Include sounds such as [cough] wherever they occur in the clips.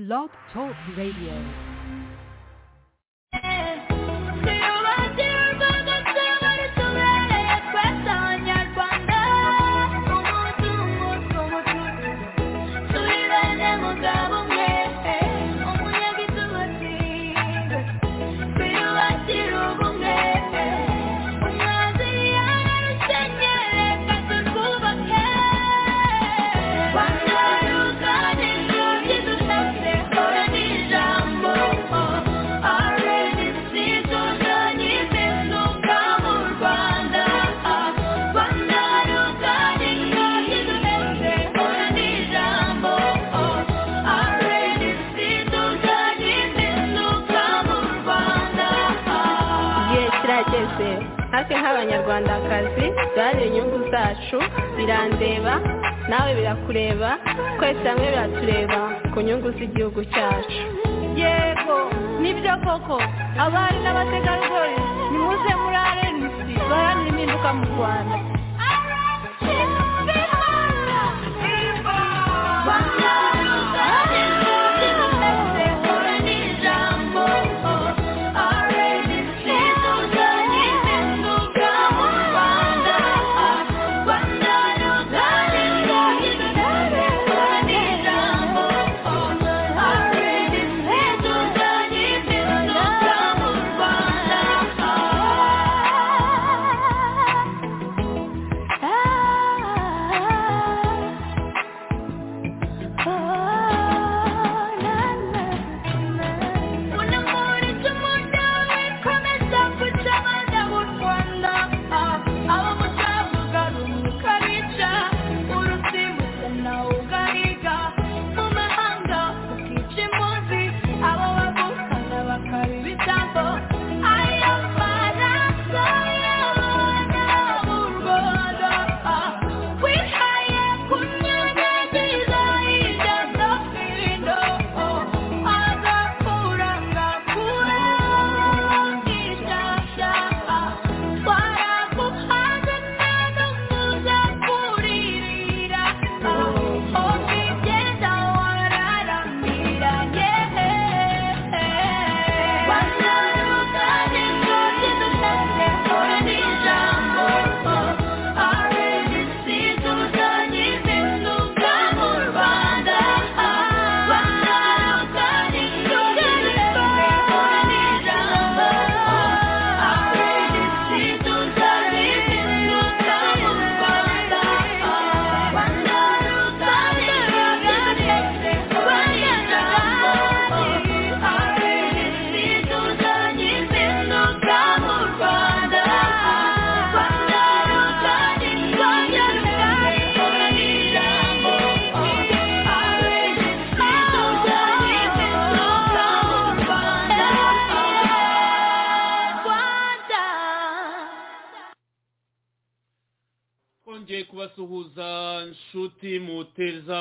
Blog Talk Radio. Duharanire inyungu zacu birandeba nawe birakureba twese hamwe biratureba ku nyungu z'igihugu cyacu. Yego ni byo koko abari n'abategarugori nimuze muri rnc baharanira impinduka mu rwanda.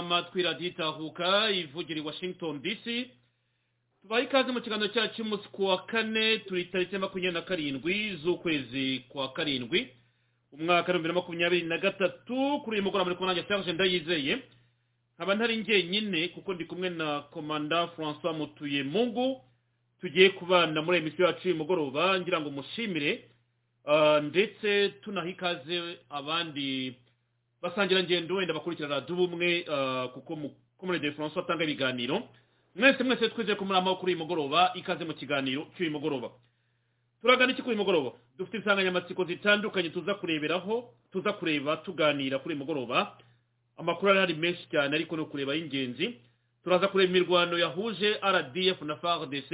Amatwi radiyo itahuka ivugira i washington dc tubaye ikaze mu kiganiro cyacu cy'umunsi ku wa kane turi tariki ya makumyabiri na karindwi z'ukwezi kwa karindwi umwaka w'ibihumbi bibiri na makumyabiri na gatatu kuri uyu mugoroba muri kumwe nanjye serge ndayizeye. Nkaba ntari njyenyine kuko ndi kumwe na komanda francois mutuye mungu tugiye kubana muri emisiyo yacu y'uyu mugoroba ngira ngo mushimire Ah, ndetse tunaha ikaze abandi basangira ngendo wenda bakurikira radiyo ubumwe ah, kuko mukomerede francois atanga ibiganiro. Mwese mwese twizeye ko muri amahoro kuri uyu mugoroba ikaze mu kiganiro cy'uyu mugoroba. Turagana iki kuri uyu mugoroba? Dufite insanganyamatsiko zitandukanye tuza kureberaho tuza kureba tuganira kuri uyu mugoroba. Amakuru arahari menshi cyane ariko ni ukureba y'ingenzi turaza kureba imirwano yahuje rdf na fardc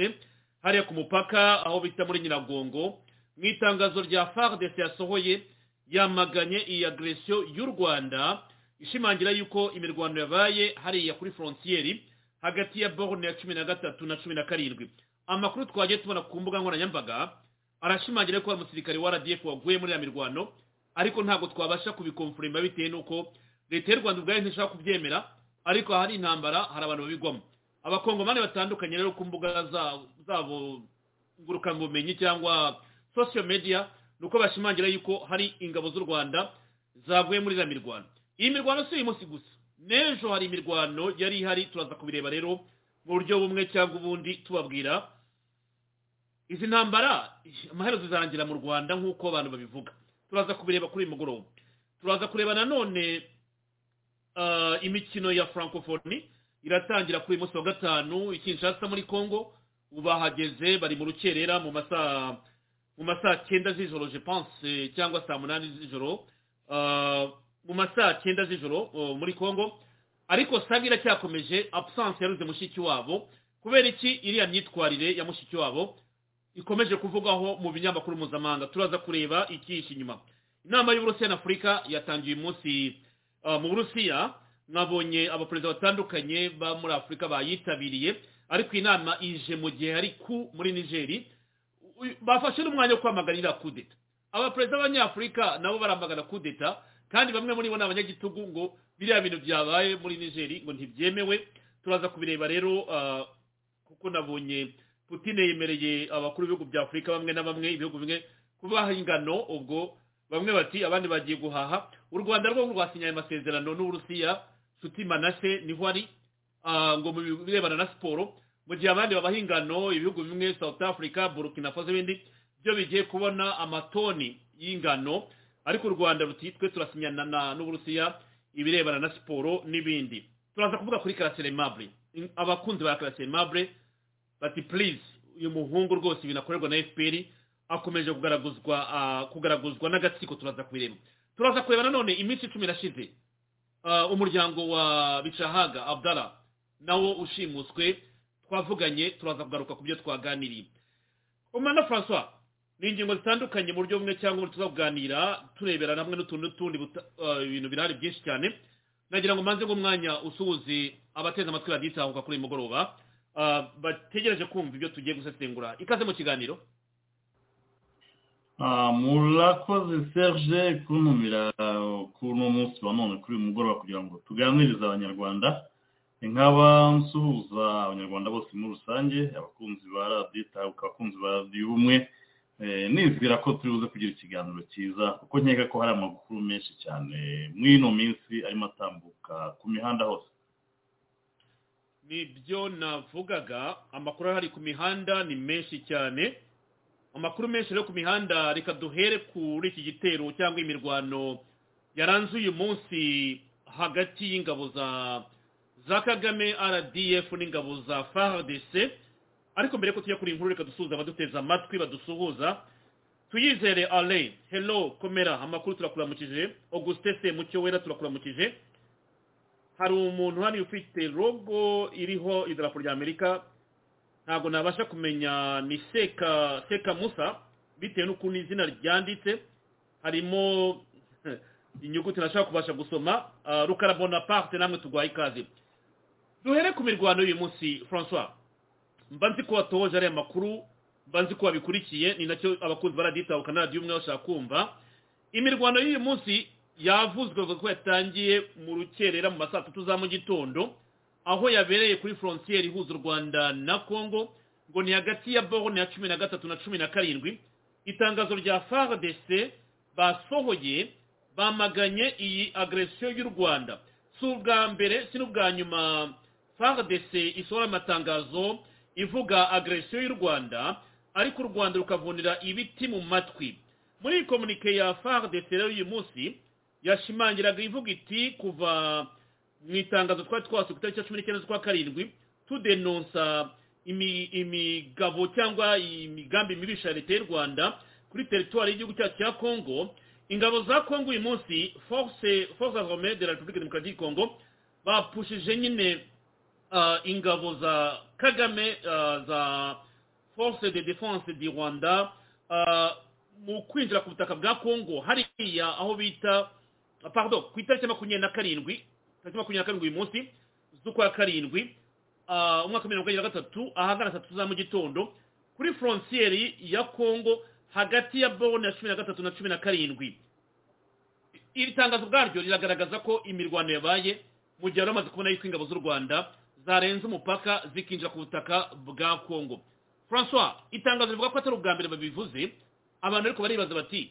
hariya ku mupaka aho bita muri nyiragongo. Mu itangazo rya fardc yasohoye yamaganye iyi agresiyo y'u rwanda ishimangira yuko imirwano yabaye hariya kuri frontieri hagati ya borne ya cumi na gatatu na cumi na karindwi. Amakuru twagiye tubona ku mbuga nkoranyambaga arashimangira ko hari umusirikare wa rdf waguye muri iriya mirwano ariko ntabwo twabasha kubikomfurima bitewe n'uko leta y'u rwanda ubwayo ntishobora kubyemera ariko ahari intambara hari abantu babigwamo. Abakongomani batandukanye rero ku mbuga za- zabo ngurukanabumenyi cyangwa social media ni uko bashimangira yuko hari ingabo z'u rwanda zaguye muri iriya mirwano. Iyi mirwano si uyu munsi gusa. N'ejo hari imirwano yari ihari turaza kubireba rero mu buryo bumwe cyangwa ubundi tubabwira. Izi ntambara amaherezo zizarangira mu rwanda nk'uko abantu babivuga. Turaza kubireba kuri uyu mugoroba. Turaza kureba nanone imikino ya francophonie. Iratangira kuri uyu munsi wa gatanu ikinshasa muri congo. Ubu bahageze bari mu rukerera mu masaha mu masaha cyenda z'ijoro je pense cyangwa saa munani z'ijoro mu masaha cyenda z'ijoro muri congo. Ariko sanga iracyakomeje absence yaruze mushiki wabo kubera iki? Iriya myitwarire ya mushiki wabo ikomeje kuvugwaho mu binyamakuru mpuzamahanga. Turaza kureba ikihishe inyuma inama y'uburusiya na afurika yatangiye uyu munsi mu burusiya. Mwabonye abaperezida batandukanye ba muri afurika bayitabiriye. Ariko iyi nama ije mu gihe hari ku muri nigeri bafashe n'umwanya wo kwamaganira kudeta. Abaperezida b'abanyafurika nabo baramagana kudeta kandi bamwe muri bo ni abanyagitugu ngo biriya bintu byabaye muri nigeri ngo ntibyemewe. Turaza kubireba rero kuko nabonye Putin yemereye abakuru b'ibihugu bya afurika bamwe na bamwe ibihugu bimwe kubaha ingano ubwo bamwe bati abandi bagiye guhaha. U rwanda rwo rwasinyaye amasezerano n'uburusiya nshuti manase ni ho ari? Ngo mu birebana na siporo mu gihe abandi babaha ingano ibihugu bimwe south africa burkina faso ibindi byo bigiye kubona amatoni y'ingano. Ariko u rwanda ruti twe turasinyana n'uburusiya ibirebana na siporo n'ibindi. Turaza kuvuga kuri karasire mabure abakunzi ba karasire mabure bati purize uyu muhungu rwose ibintu akorerwa na fpr akomeje kugaraguzwa kugaraguzwa n'agatsiko turaza kubireba turaza kureba nanone iminsi icumi irashize umuryango wa bicahaga abdara nawo ushimuswe. Twavuganye turaza kugaruka ku byo twaganiriye. Umwana francois ni ingingo zitandukanye mu buryo bumwe cyangwa ubundi tuzakuganira turebera hamwe n'utuntu n'utundi ibintu birahari byinshi cyane. Nagira ngo mbanze umwanya usuhuze abateze amatwi raditahuka kuri uyu mugoroba bategereje kumva ibyo tugiye gusesengura. Ikaze mu kiganiro. Murakoze serge kuntumira kuri uno munsi wa none kuri uyu mugoroba kugira ngo tuganirize abanyarwanda. Nsuhuza abanyarwanda bose muri rusange abakunzi ba radiyo abakunzi ba radiyo ubumwe nizera ko turi buze kugira ikiganiro cyiza kuko nkeka ko hari amakuru menshi cyane muri ino minsi arimo atambuka ku mihanda hose. Nibyo navugaga amakuru ahari ku mihanda ni menshi cyane. Amakuru menshi rero ku mihanda reka duhere kuri iki gitero cyangwa imirwano yaranze uyu munsi hagati y'ingabo za za kagame rdf n'ingabo za fardc ariko mbere ko tujya kuri inkuru reka dusuhuza abaduteza amatwi badusuhuza. Tuyizere ale hello komera. Amakuru turakuramukije. Auguste semucyo wera turakuramukije. Hari umuntu hano ufite logo iriho idarapo rya amerika. Ntabwo nabasha kumenya ni seka seka musa bitewe n'ukuntu izina ryanditse. Harimo [laughs] inyuguti nashaka kubasha gusoma. Rukara bonaparte namwe turwaye ikaze. Duhere ku mirwano y'uyu munsi francois mba nzi ko watohoje ariya makuru mba nzi ko wabikurikiye ni na cyo abakunzi baraditabuka na radiyo umwe bashaka kumva. Imirwano y'uyu munsi yavuzwe ko yatangiye mu rukerera mu masaa tatu za mu gitondo aho yabereye kuri frontiere ihuza u rwanda na congo ngo ni hagati ya borne ya cumi na gatatu na cumi na karindwi. Itangazo rya fardc basohoye bamaganye iyi agresiyo y'u rwanda. Si ubwa mbere si n'ubwa nyuma fardc isohora amatangazo ivuga agresiyo y'u rwanda ariko u rwanda rukavunira ibiti mu matwi. Muri iyi komunike ya fardc rero y'uyu munsi yashimangiraga ivuga iti kuva mu itangazo twari twase ku itariki ya cumi n'icyenda z'ukwa karindwi tudenonsa imigabo cyangwa imigambi mibisha leta y'u rwanda kuri teritwari y'igihugu cyacu cya congo. Ingabo za congo uyu munsi force force armée de la république démocratique du congo bapushije nyine ingabo za kagame za force de défense du rwanda mu kwinjira ku butaka bwa congo hariya aho bita pardon ku itariki makumyabiri na karindwi tariki makumyabiri na karindwi uyu munsi z'ukwa karindwi umwaka wa mirongo na gatatu ahagana saa tatu za mu gitondo kuri frontiere ya congo hagati ya borne ya cumi na gatatu na cumi na karindwi. Iri tangazo bwaryo riragaragaza ko imirwano yabaye mu gihe bamaze kubona yuko ingabo z'u rwanda zarenze umupaka zikinjira ku butaka bwa congo. Francois itangazo rivuga ko atari ubwa mbere babivuze abantu ariko baribaza bati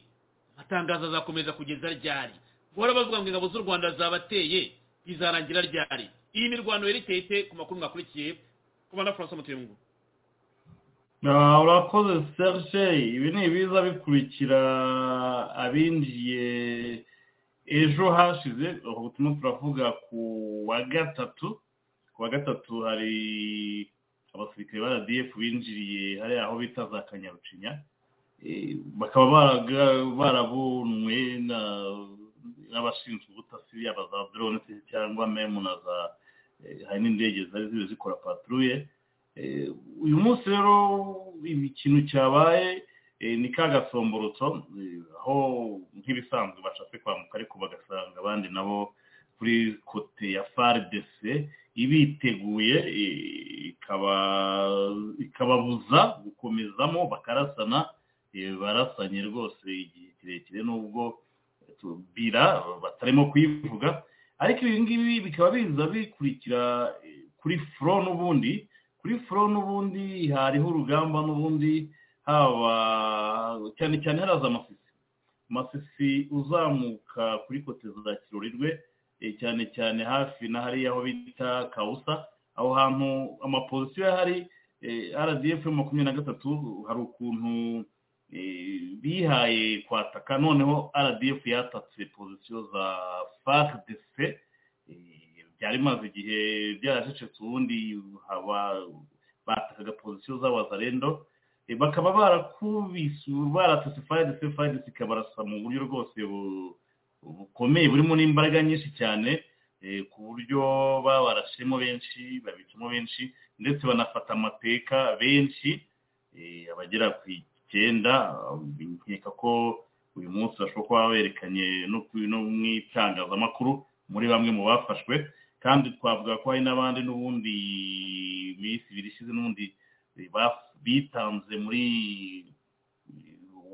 amatangazo azakomeza kugeza ryari? Guhora bavuga ngo ingabo z'u rwanda zabateye izarangira ryari? Iyi mirwano yerekeye ite ku makuru mwakurikiye? Kubona francois mutuyemungu urakoze serge ibi ni ibiza bikurikira abinjiye ejo hashize. Turimo turavuga ku wa gatatu. Ku wa gatatu hari abasirikare ba rdf binjiriye hariya aho bita za kanyarucinya. Bakaba barabonwe n'abashinzwe ubutasi yaba za drone cyangwa memu na za hari n'indege zari ziri zikora paturuye uyu munsi rero ikintu cyabaye ni ka gasomborotso aho nk'ibisanzwe bashatse kwambuka ariko bagasanga abandi nabo kuri kote ya faridese ibiteguye ikababuza gukomezamo bakarasana barasanye rwose igihe kirekire n'ubwo bira batarimo kuyivuga ariko ibi ngibi bikaba biza bikurikira kuri furo n'ubundi. Kuri furo n'ubundi hariho urugamba n'ubundi haba cyane cyane haraza amasisi amasisi uzamuka kuri kote za kirorirwe cyane cyane hafi na hariya aho bita kawusa aho hantu amapozisiyo ahari rdf makumyabiri na gatatu hari ukuntu bihaye kwataka. Noneho rdf yatatse pozisiyo za fardc byari bimaze igihe byaracecetse ubundi batakaga pozisiyo z'abazarendo bakaba barakubise baratase fardc fardc ikabarasa mu buryo rwose bukomeye burimo n'imbaraga nyinshi cyane ku buryo babarashemo benshi babicamo benshi ndetse banafata amateka benshi abagera ku icyenda nkeka ko uyu munsi bashobora kuba berekanye no mu itangazamakuru muri bamwe mu bafashwe kandi twavuga ko hari n'abandi n'ubundi minsi ibiri ishize n'ubundi bitanze muri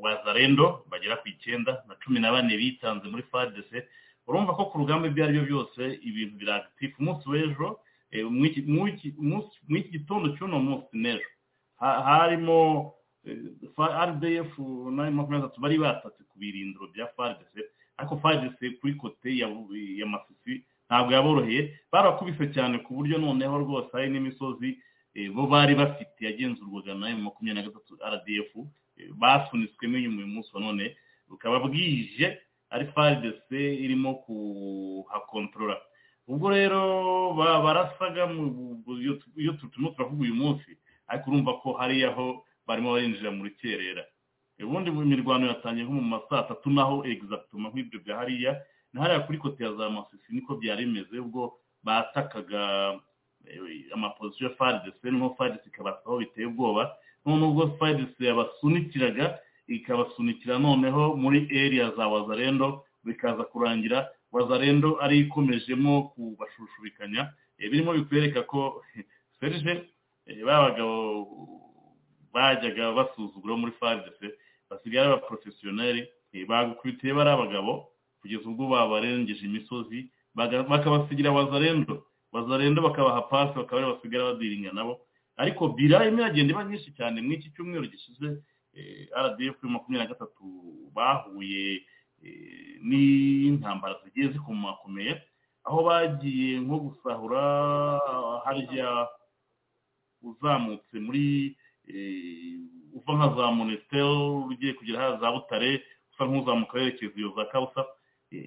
wazarendo bagera ku icyenda na cumi na bane bitanze muri fadese urumva ko ku rugamba ibyo ari byo byose ibintu biragitifu umunsi w'ejo mu iki gitondo cy'uno munsi n'ejo. Harimo rdf na makumyabiri na bari batatse ku birindiro bya fadese ariko fadese kuri kote ya masisi ntabwo yaboroheye. Barakubise cyane ku buryo noneho rwose hari n'imisozi bo bari bafite yagenzurwaga na makumyabiri na gatatu rdf basunitswemo inyuma uyu munsi wa none bukaba bwije ari faridese irimo kuhakontorora. Ubwo rero barasaga iyo turimo turavuga uyu munsi ariko urumva ko hariya aho barimo barinjira mu rukerera. Ubundi mu mirwano yatangiye nko mu ma saa tatu naho egizagitoma nk'ibyo bya hariya na hariya kuri kote ya za masisi niko byari bimeze ubwo batakaga amapozisiyo ya faridese noneho faridese ikabasaho biteye ubwoba noneho ubwo faridese yabasunikiraga ikabasunikira noneho muri eriya za wazarendo bikaza kurangira. Wazarendo ari ikomejemo kubashushubikanya. Birimo bikwereka ko [laughs] serije ba bagabo bajyaga basuzugura muri faridese basigaye ari abaporofesiyoneri bagukubitiye bari abagabo kugeza ubwo babarengeje imisozi bakabasigira wazarendo. Wazarendo bakabaha pasi bakaba basigara badiringa nabo. Ariko bira imwe iragenda iba nyinshi cyane muri iki cyumweru gishize rdf makumyabiri na gatatu bahuye n'intambara zigiye zikomakomeye aho bagiye nko gusahura harya uzamutse muri uva nka za monesiteri ugiye kugera za butare usa nk'uzamuka werekeza iyo za kabusa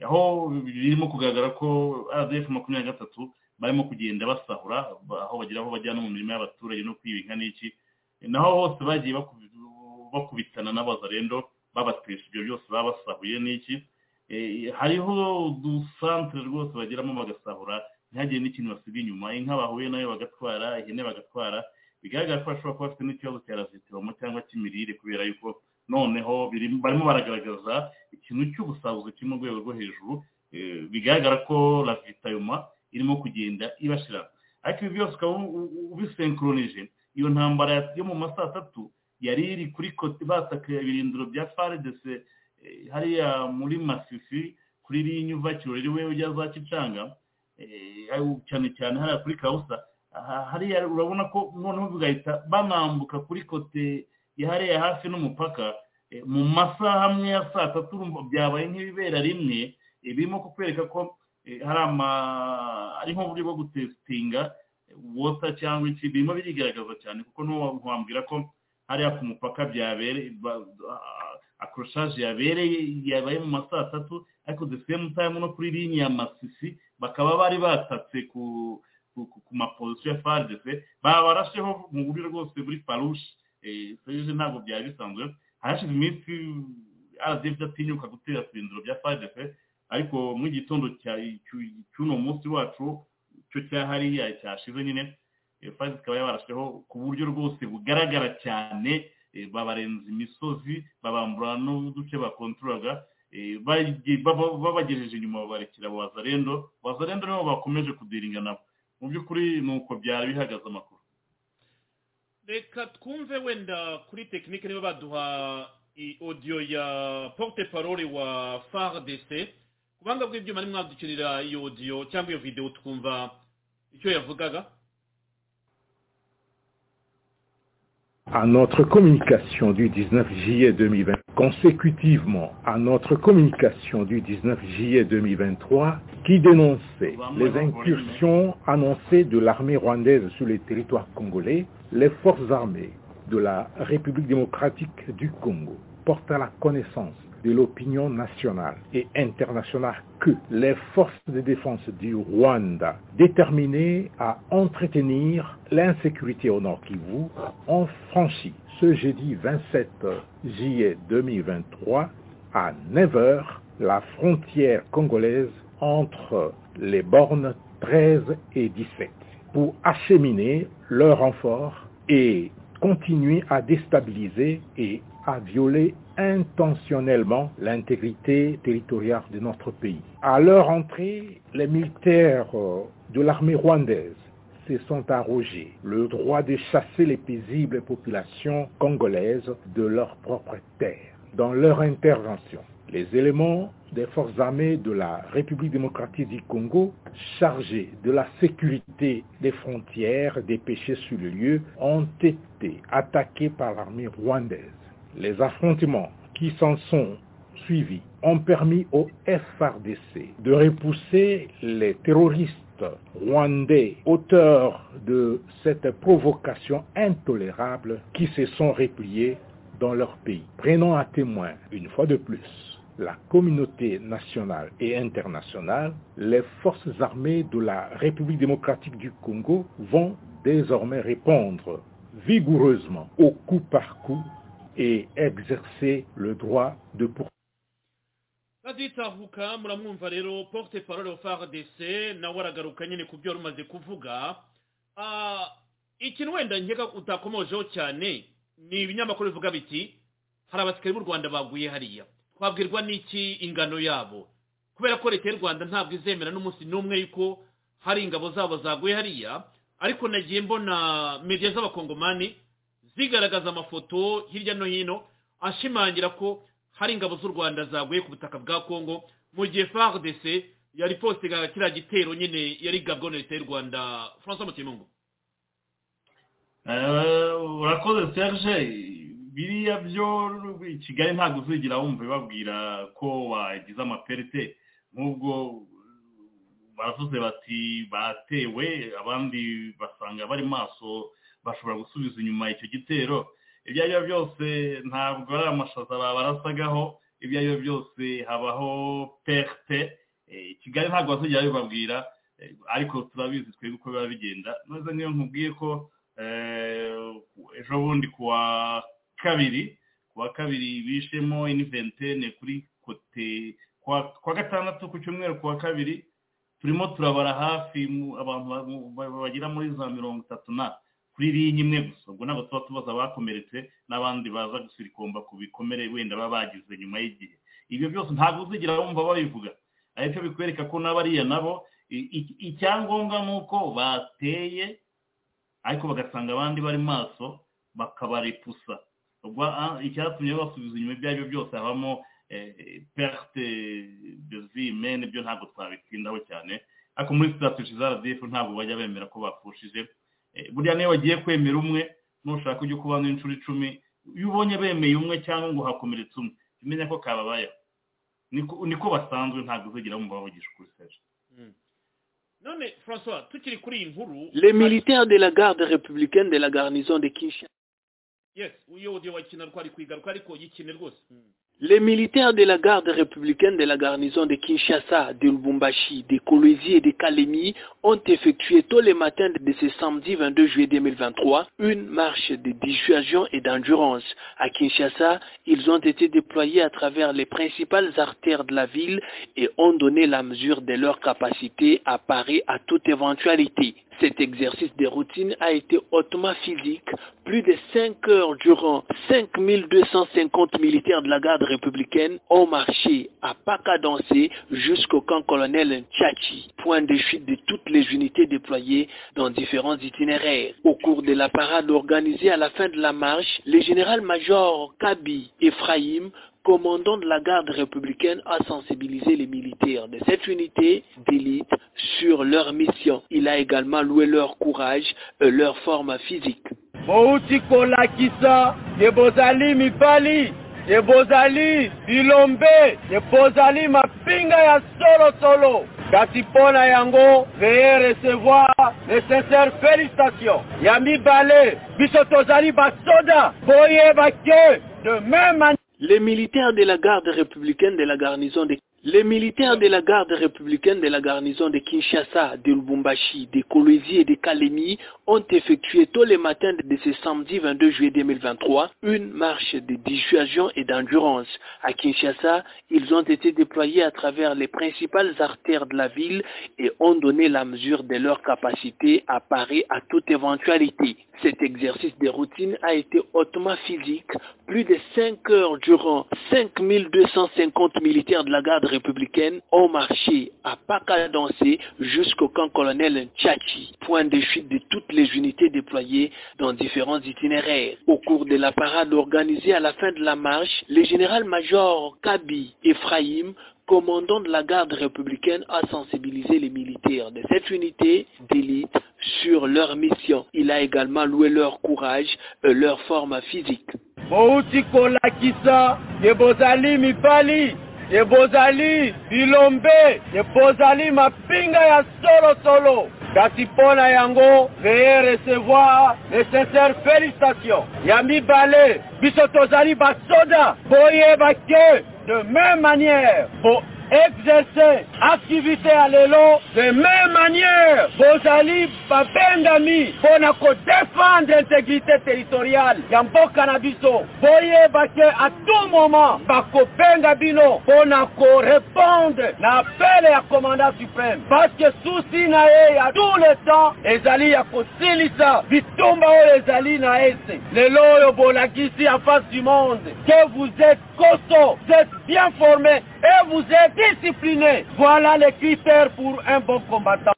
aho birimo kugaragara ko rdf makumyabiri na gatatu barimo kugenda basahura aho bagira aho bajyana mu mirimo y'abaturage no kwiba inka n'iki naho hose bagiye bakubitana n'abazarendo babatesha ibyo byose baba basahuye n'iki hariho udusantere rwose bageramo bagasahura ntihagire n'ikintu basiga inyuma. Inka bahuye na yo bagatwara ihene bagatwara bigaragara ko bashobora kuba bafite n'ikibazo cya razitiro cyangwa cy'imirire kubera yuko noneho barimo baragaragaza ikintu cy'ubusabuzi kiri mu rwego rwo hejuru. Bigaragara ko ravitayoma irimo kugenda ibashira. Ariko ibi byose ukaba ubisenkoronije. Iyo ntambara yo mu ma saa tatu yari iri kuri kote bataka ibirindiro bya faridese hariya muri masisi kuri rinyu uva kirori ujya za kicanga cyane cyane hariya kuri kawusa hariya urabona ko noneho bigahita banambuka kuri kote ya hariya hafi n'umupaka mu masaha amwe ya saa tatu byabaye nk'ibibera rimwe. Birimo kukwereka ko hari nk'uburyo bwo gutesitinga wota cyangwa iki birimo birigaragaza cyane kuko ntiwambwira ko hariya ku mupaka byabereye akoroshaje yabereye yabaye mu ma saa tatu ariko same time no kuri linye ya masisi bakaba bari batatse ku ku maposiyo ya faridese babarasheho mu buryo rwose muri farushi serije ntabwo byari bisanzwe harashize iminsi rdf atinyuka gutera ibirindiro bya faridese ariko mu gitondo cy'uno munsi wacu cyo cyahariya cyashize nyine faridese ikaba yabarasheho ku buryo rwose bugaragara cyane babarenza imisozi babambura n'uduce bakonturaga babagejeje inyuma babarekera wazarendo wazarendo nibo bakomeje kudiringa nabo mu by'ukuri ni uko byari bihagaze amakuru. Reka twumve wenda kuri tekinike niba baduha odiyo ya porute parole wa fardc ku buhanga bw'ibyuma ni mwadukinira iyo odiyo cyangwa iyo videwo twumva icyo yavugaga? À notre communication du 19 juillet 2020, consécutivement à notre communication du 19 juillet 2023, qui dénonçait les incursions annoncées de l'armée rwandaise sur les territoires congolais, les forces armées de la République démocratique du Congo portent à la connaissance de l'opinion nationale et internationale que les forces de défense du Rwanda, déterminées à entretenir l'insécurité au Nord Kivu, ont franchi ce jeudi 27 juillet 2023 à 9h la frontière congolaise entre les bornes 13 et 17 pour acheminer leurs renforts et continuer à déstabiliser et à violer intentionnellement l'intégrité territoriale de notre pays. À leur entrée, les militaires de l'armée rwandaise se sont arrogés le droit de chasser les paisibles populations congolaises de leur propre terre. Dans leur intervention, les éléments des forces armées de la République démocratique du Congo, chargés de la sécurité des frontières dépêchés sur le lieu, ont été attaqués par l'armée rwandaise. Les affrontements qui s'en sont suivis ont permis au FRDC de repousser les terroristes rwandais auteurs de cette provocation intolérable qui se sont repliés dans leur pays. Prenons à témoin, une fois de plus, la communauté nationale et internationale, les forces armées de la République démocratique du Congo vont désormais répondre vigoureusement au coup par coup et exercer le droit de poursuite. raditahuka muramwumva rero porte parole wa frdc nawe aragaruka nyine ku byo wari umaze kuvuga ikintu wenda nkeka utakomojeho cyane ni ibinyamakuru bivuga biti hari abasirikare b'u rwanda baguye hariya twabwirwa n'iki ingano yabo kubera ko leta y'u rwanda ntabwo izemera n'umunsi n'umwe yuko hari ingabo zabo zaguye hariya ariko nagiye mbona media z'abakongomani zigaragaza amafoto hirya no hino ashimangira ko hari ingabo z'u rwanda zaguye ku butaka bwa kongo mu gihe fardc yari postinga kiriya gitero nyine yari gabwa na leta y'u rwanda. Francois mutimungu urakoze serge biriya byo kigali ntabwo uzigira wumva babwira ko wagize amaperite nk'ubwo baravuze bati batewe. Abandi basanga bari maso bashobora gusubiza inyuma icyo gitero. Ibyo ari byo byose ntabwo ari amashaza babarasagaho ibyo ari byo byose habaho perte. Kigali ntabwo bazajya babibabwira ariko turabizi twebwe uko biba bigenda. Neza niyo nkubwiye ko ejo bundi kuwa kabiri kuwa kabiri bishemo iniventene kuri kote kuwa gatandatu ku cyumweru kuwa kabiri turimo turabara hafi abantu bagera muri za mirongo itatu na. Kuri linye imwe gusa ubwo ntabwo tuba tubaza abakomeretse n'abandi baza gusirikomba ku bikomere wenda baba bagize nyuma y'igihe. Ibyo byose ntabwo uzigira wumva babivuga. Ariko bikwereka ko n'abariya nabo icyangombwa ni uko bateye ariko bagasanga abandi bari maso bakabaripusa. Ubwo icyatumye basubiza inyuma ibyo ari byo byose habamo perte de vie ni byo ntabwo twabitindaho cyane. Ariko muri sitasiyo za rdf ntabwo bajya bemera ko bapfushije. Buriya niyo bagiye kwemera umwe nushaka ujya kubana inshuro icumi iyo ubonye bemeye umwe cyangwa ngo hakomeretse umwe umenya ko kababayeho niko basanzwe ntabwo uzagera mu bavugisha ukuri seje none francois tukiri kuri iyi nkuru Les militaires de la garde républicaine de la garnison de Kinshasa. yes uyo ugiye wakina twari kwigaruka ariko yikine rwose. Les militaires de la garde républicaine de la garnison de Kinshasa, de Lubumbashi, de Kolwezi et de Kalemi ont effectué tôt le matin de ce samedi 22 juillet 2023 une marche de dissuasion et d'endurance. À Kinshasa, ils ont été déployés à travers les principales artères de la ville et ont donné la mesure de leur capacité à parer à toute éventualité. Cet exercice de routine a été hautement physique. Plus de 5 heures durant, 5250 militaires de la garde républicaine ont marché à pas cadencé jusqu'au camp colonel Tchachi, point de chute de toutes les unités déployées dans différents itinéraires. Au cours de la parade organisée à la fin de la marche, le général-major Kabi Ephraim commandant de la garde républicaine a sensibilisé les militaires de cette unité d'élite sur leur mission. Il a également loué leur courage et leur forme physique. Les militaires de la garde républicaine de la garnison de les militaires de la garde républicaine de la garnison de Kinshasa, de Lubumbashi, de Kolwezi et de Kalemi ont effectué tôt le matin de ce samedi 22 juillet 2023 une marche de dissuasion et d'endurance. À Kinshasa, ils ont été déployés à travers les principales artères de la ville et ont donné la mesure de leur capacité à parer à toute éventualité. Cet exercice de routine a été hautement physique. Plus de 5 heures durant, 5250 militaires de la garde ont marché à pas cadencé jusqu'au camp colonel Tchachi, point de chute de toutes les unités déployées dans différents itinéraires. Au cours de la parade organisée à la fin de la marche, le général-major Kabi Ephraim commandant de la garde républicaine a sensibilisé les militaires de cette unité d'élite sur leur mission. Il a également loué leur courage et leur forme physique. Bouti kolakisa ye bozali mibali ye bozali bilombe ye bozali mapinga ya solosolo kasi mpo na yango veye recevoir les sincères félicitations. Ya mibale biso tozali basoda. Boyeba ke de même manière. Bo exercer activité ya lelo de même manière. Bozali babengami mpo na kodefendre intégrité territoriale. Ya mboka na biso boyeba ke à tout moment bakobenga bino mpo na korépondre na apele ya commandant suprême. Parce que susi na ye ya tout le temps ezali ya kosilisa bitumba oyo ezali na ese lelo oyo bolakisi en face du monde. Que vous êtes costaud vous êtes bien formé et vous êtes discipliné. Voilà les critères pour un bon combattant.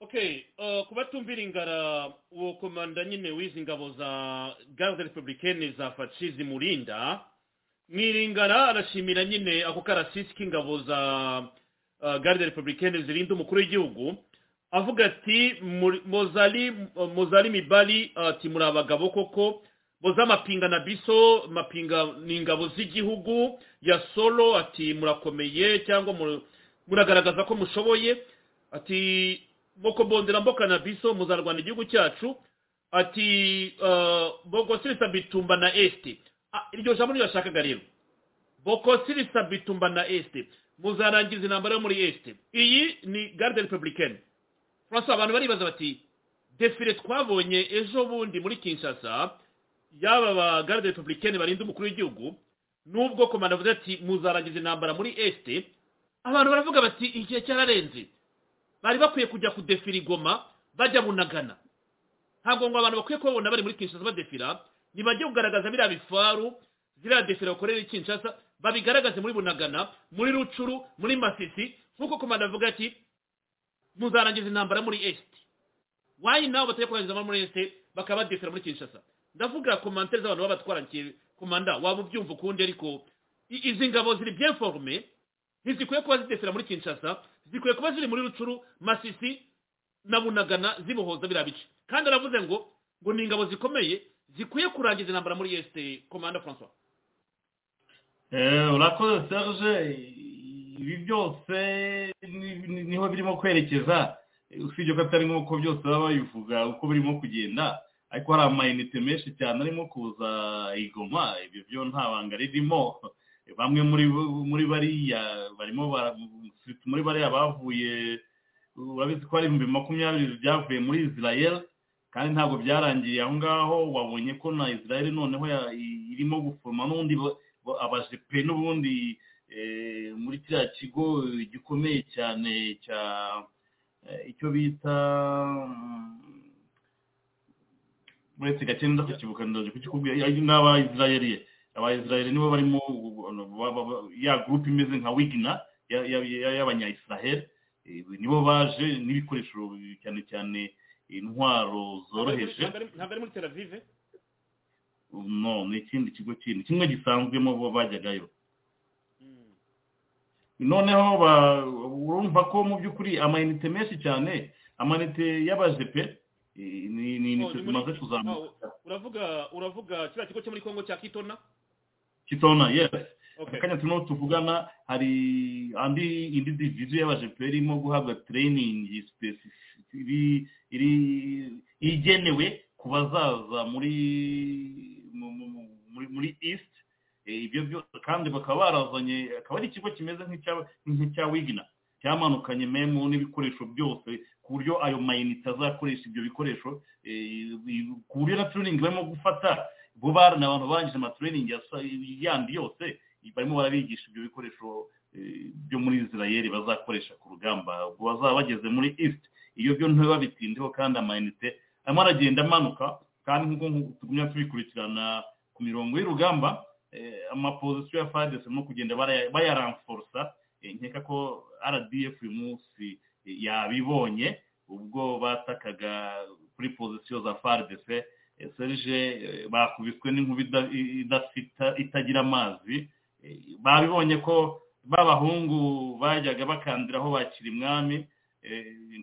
Okay uh, kuba tumvira ingara uwo komanda nyine w'izi ngabo za garde republicaine za faci zimurinda mwiringara arashimira nyine ako karasisi k'ingabo za uh, garde republicaine zirinda umukuru w'igihugu. Avuga ati "Muri- mozali mozali mibali ati muri abagabo koko boza mapinga na biso mapinga ni ingabo z'igihugu. Ya solo ati murakomeye cyangwa mu- muragaragaza ko mushoboye. Ati boko bondera mboka na biso muzarwana igihugu cyacu. Ati uh, boko sirisa bitumba na este Ah, iryo jambo niyo yashakaga rero. Boko sirisa bitumba na este muzarangiza intambara yo muri este iyi ni garde republicaine francois abantu baribaza bati defile twabonye ejo bundi muri kinshasa yaba ba garde republicaine barinda umukuru w'igihugu nubwo komanda avuze ati muzarangiza intambara muri este abantu baravuga bati igihe cyararenze. Bari bakwiye kujya kudefira igoma bajya bunagana. Ntabwo ngo abantu bakwiye kubabona bari muri kinshasa badefira ntibajye kugaragaza biriya bifaru ziriya defira bakorera i kinshasa babigaragaze muri bunagana muri rucuru muri masisi nk'uko komanda avuga ati muzarangiza intambara muri esite wayi nabo batari kurangiza muri esite bakaba badefira muri kinshasa? Ndavuga komantere z'abantu baba batwarangiye komanda waba ubyumva ukundi ariko izi ngabo ziri bien forme ntizikwiye kuba zidefira muri kinshasa zikwiye kuba ziri muri rucuru masisi na bunagana zibohoza biriya bice. Kandi aravuze ngo ngo ni ingabo zikomeye zikwiye kurangiza intambara muri esite komanda francois Eh, urakoze serge. Ibi byose ni ho birimo kwerekeza. Usibye ko atari nk'uko byose baba babivuga uko birimo kugenda. Ariko hari amayinite menshi cyane arimo kuza igoma ibyo byo nta banga ririmo. Bamwe muri bariya barimo muri bariya bavuye urabizi ko hari ibihumbi makumyabiri byavuye muri israel kandi ntabwo byarangiye. Aho ngaho wabonye ko na israel noneho irimo guforoma n'ubundi abajepe n'ubundi muri kiriya kigo gikomeye cyane cya icyo bita uretse gake nza kukibuka ndaje kukikubwira n'abayisirayeli abayisirayeli nibo barimo ya gurupe imeze nka wigina y'abanyayisiraheli nibo baje n'ibikoresho cyane cyane intwaro zoroheje. Ntabwo ari muri teravive no ni ikindi kigo kindi kimwe gisanzwemo bajyagayo noneho urumva ko mu by'ukuri amayinite menshi cyane amayinite y'abajepe ni inite zimaze kuzamuka uravuga uravuga kiriya kigo cyo muri kongo cya kitona? Kitona yes. Akanya turimo tuvugana hari andi indi diviziyo y'abajepe irimo guhabwa tereyiningi iri igenewe ku bazaza muri muri east. Ibyo byose kandi bakaba barazanye akaba ari ikigo kimeze nk'icya wigina cyamanukanye memu n'ibikoresho byose ku buryo ayo mayinite azakoresha ibyo bikoresho ku buryo na turuningi barimo gufata bo ni abantu barangije amaturuningi yandi yose barimo barabigisha ibyo bikoresho byo muri israel bazakoresha ku rugamba bazaba bageze muri east. Iyo byo ntibabitindeho kandi amayinite arimo aragenda amanuka kandi nk'uko tugumya tubikurikirana ku mirongo y'urugamba amapozisiyo ya fadesi arimo kugenda bayaramforosa nkeka ko rdf uyu munsi yabibonye ubwo batakaga kuri pozisiyo za fadesi serije bakubiswe n'inkuba itagira amazi. Babibonye ko b'abahungu bajyaga bakandiraho bakiri mwami.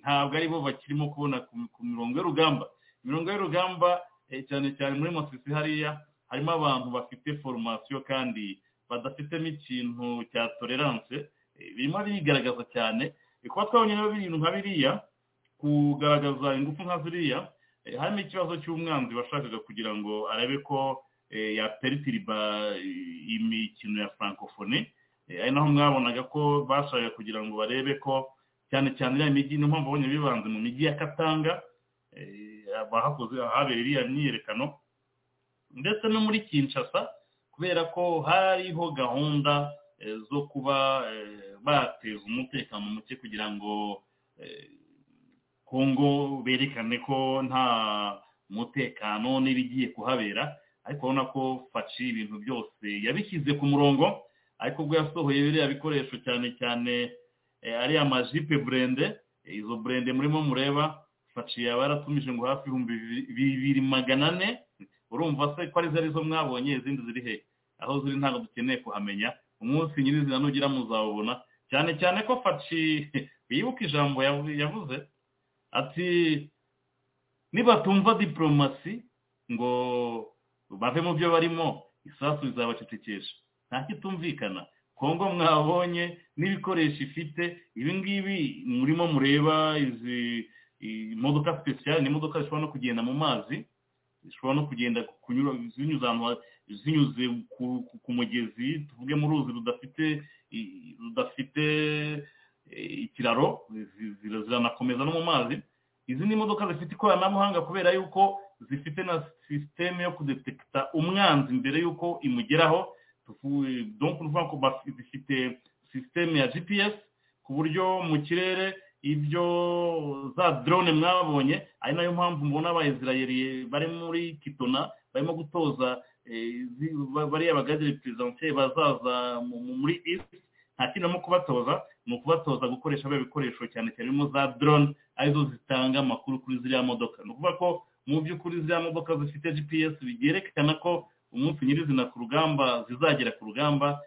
Ntabwo ari bo bakirimo kubona ku mirongo y'urugamba imirongo y'urugamba cyane cyane muri mosisi hariya harimo abantu bafite foromasiyo kandi badafitemo ikintu cya tolerance. Birimo birigaragaza cyane kuba twabonye ibintu nka biriya kugaragaza ingufu nka ziriya harimo ikibazo cy'umwanzi washakaga kugira ngo arebe ko yaperitiriba imikino ya francophonie. Ari naho mwabonaga ko bashakaga kugira ngo barebe ko cyane cyane iriya mijyi niyo mpamvu babonye bibanze mu mijyi ya katanga bahakoze ahabera iriya myiyerekano. Ndetse no muri kinshasa kubera ko hariho gahunda zo kuba bateza umutekano muke kugira ngo kongo berekane ko nta mutekano n'ibigiye kuhabera ariko urabona ko faci ibintu byose yabishyize ku murongo ariko ubwo yasohoye biriya bikoresho cyane cyane ariya majipe burende izo burende murimo mureba faci yaba yaratumije ngo hafi ibihumbi bibiri magana ane urumva se ko ari zo mwabonye izindi ziri he? Aho ziri ntabwo dukeneye kuhamenya. Umunsi nyirizina nugira muzawubona. Cyane cyane ko faci wibuka ijambo yavuze ati nibatumva diporomasi ngo bave mu byo barimo isasu rizabacecekesha nta kitumvikana. Kongo mwabonye n'ibikoresho ifite ibi ngibi murimo mureba izi imodoka sipesiyali ni imodoka zishobora no kugenda mu mazi zishobora no kugenda kunyura zinyuze ahantu zinyuze ku mugezi tuvuge mu ruzi rudafite rudafite ikiraro ziranakomeza no mu mazi. Izi ni imodoka zifite ikoranabuhanga kubera yuko zifite na sisiteme yo kudetekita umwanzi mbere y'uko imugeraho. Zifite sisiteme ya gps ku buryo mu kirere ibyo za drone mwabonye ari na yo mpamvu mubona abayisirayeri bari muri kitona barimo gutoza bariya bagadire perezidansiye bazaza muri east nta kintu barimo kubatoza ni ukubatoza gukoresha biriya bikoresho cyane cyane birimo za drone ari zo zitanga amakuru kuri ziriya modoka. Ni ukuvuga ko mu by'ukuri ziriya modoka zifite gps byerekana ko umunsi nyirizina ku rugamba zizagera ku rugamba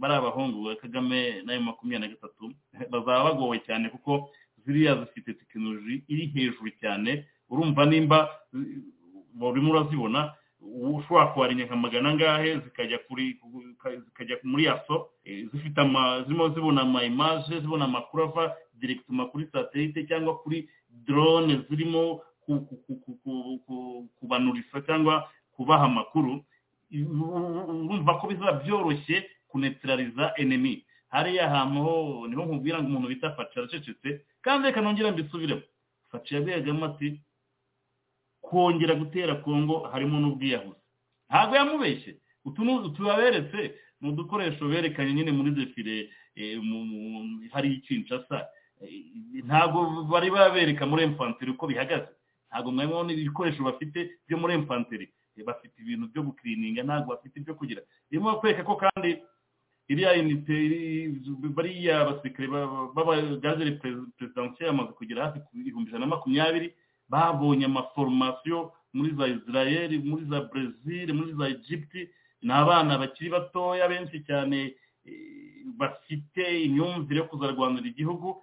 bari abahungu ba kagame n'ayo makumyabiri na gatatu [laughs] bazaba bagowe cyane kuko ziriya zifite tekinoloji iri hejuru cyane urumva nimba urimo urazibona ushobora kuharinya nka magana angahe zikajya kuri zikajya muri yaso zifite ama zirimo zibona ama imaje zibona amakuru ava direkituma kuri satelite cyangwa kuri drone zirimo kubanurisa cyangwa kubaha amakuru. Urumva ko bizaba byoroshye kunetraliza enemi hariya hantu ho ni ho nkubwira ngo umuntu bita faci aracecetse kandi reka nongera mbisubiremo. Faci yabwiragamo ati kongera gutera kongo harimo n'ubwiyahuzi ntabwo yamubeshye. Utu tubaberetse ni udukoresho berekanye nyine muri defire hari ikinshasa ntabwo bari babereka muri emfanteri uko bihagaze. Ntabwo mwabona ibikoresho bafite byo muri emfanteri bafite ibintu byo gukirininga ntabwo bafite ibyo kugira. Birimo kwereka ko kandi iriya inite bariya basirikare b'abagazere perezidansiyo bamaze kugera hafi ku bihumbi ijana na makumyabiri babonye amaforomasiyo muri za israel muri za brezil muri za egypt. Ni abana bakiri batoya benshi cyane bafite imyumvire yo kuzarwanira igihugu.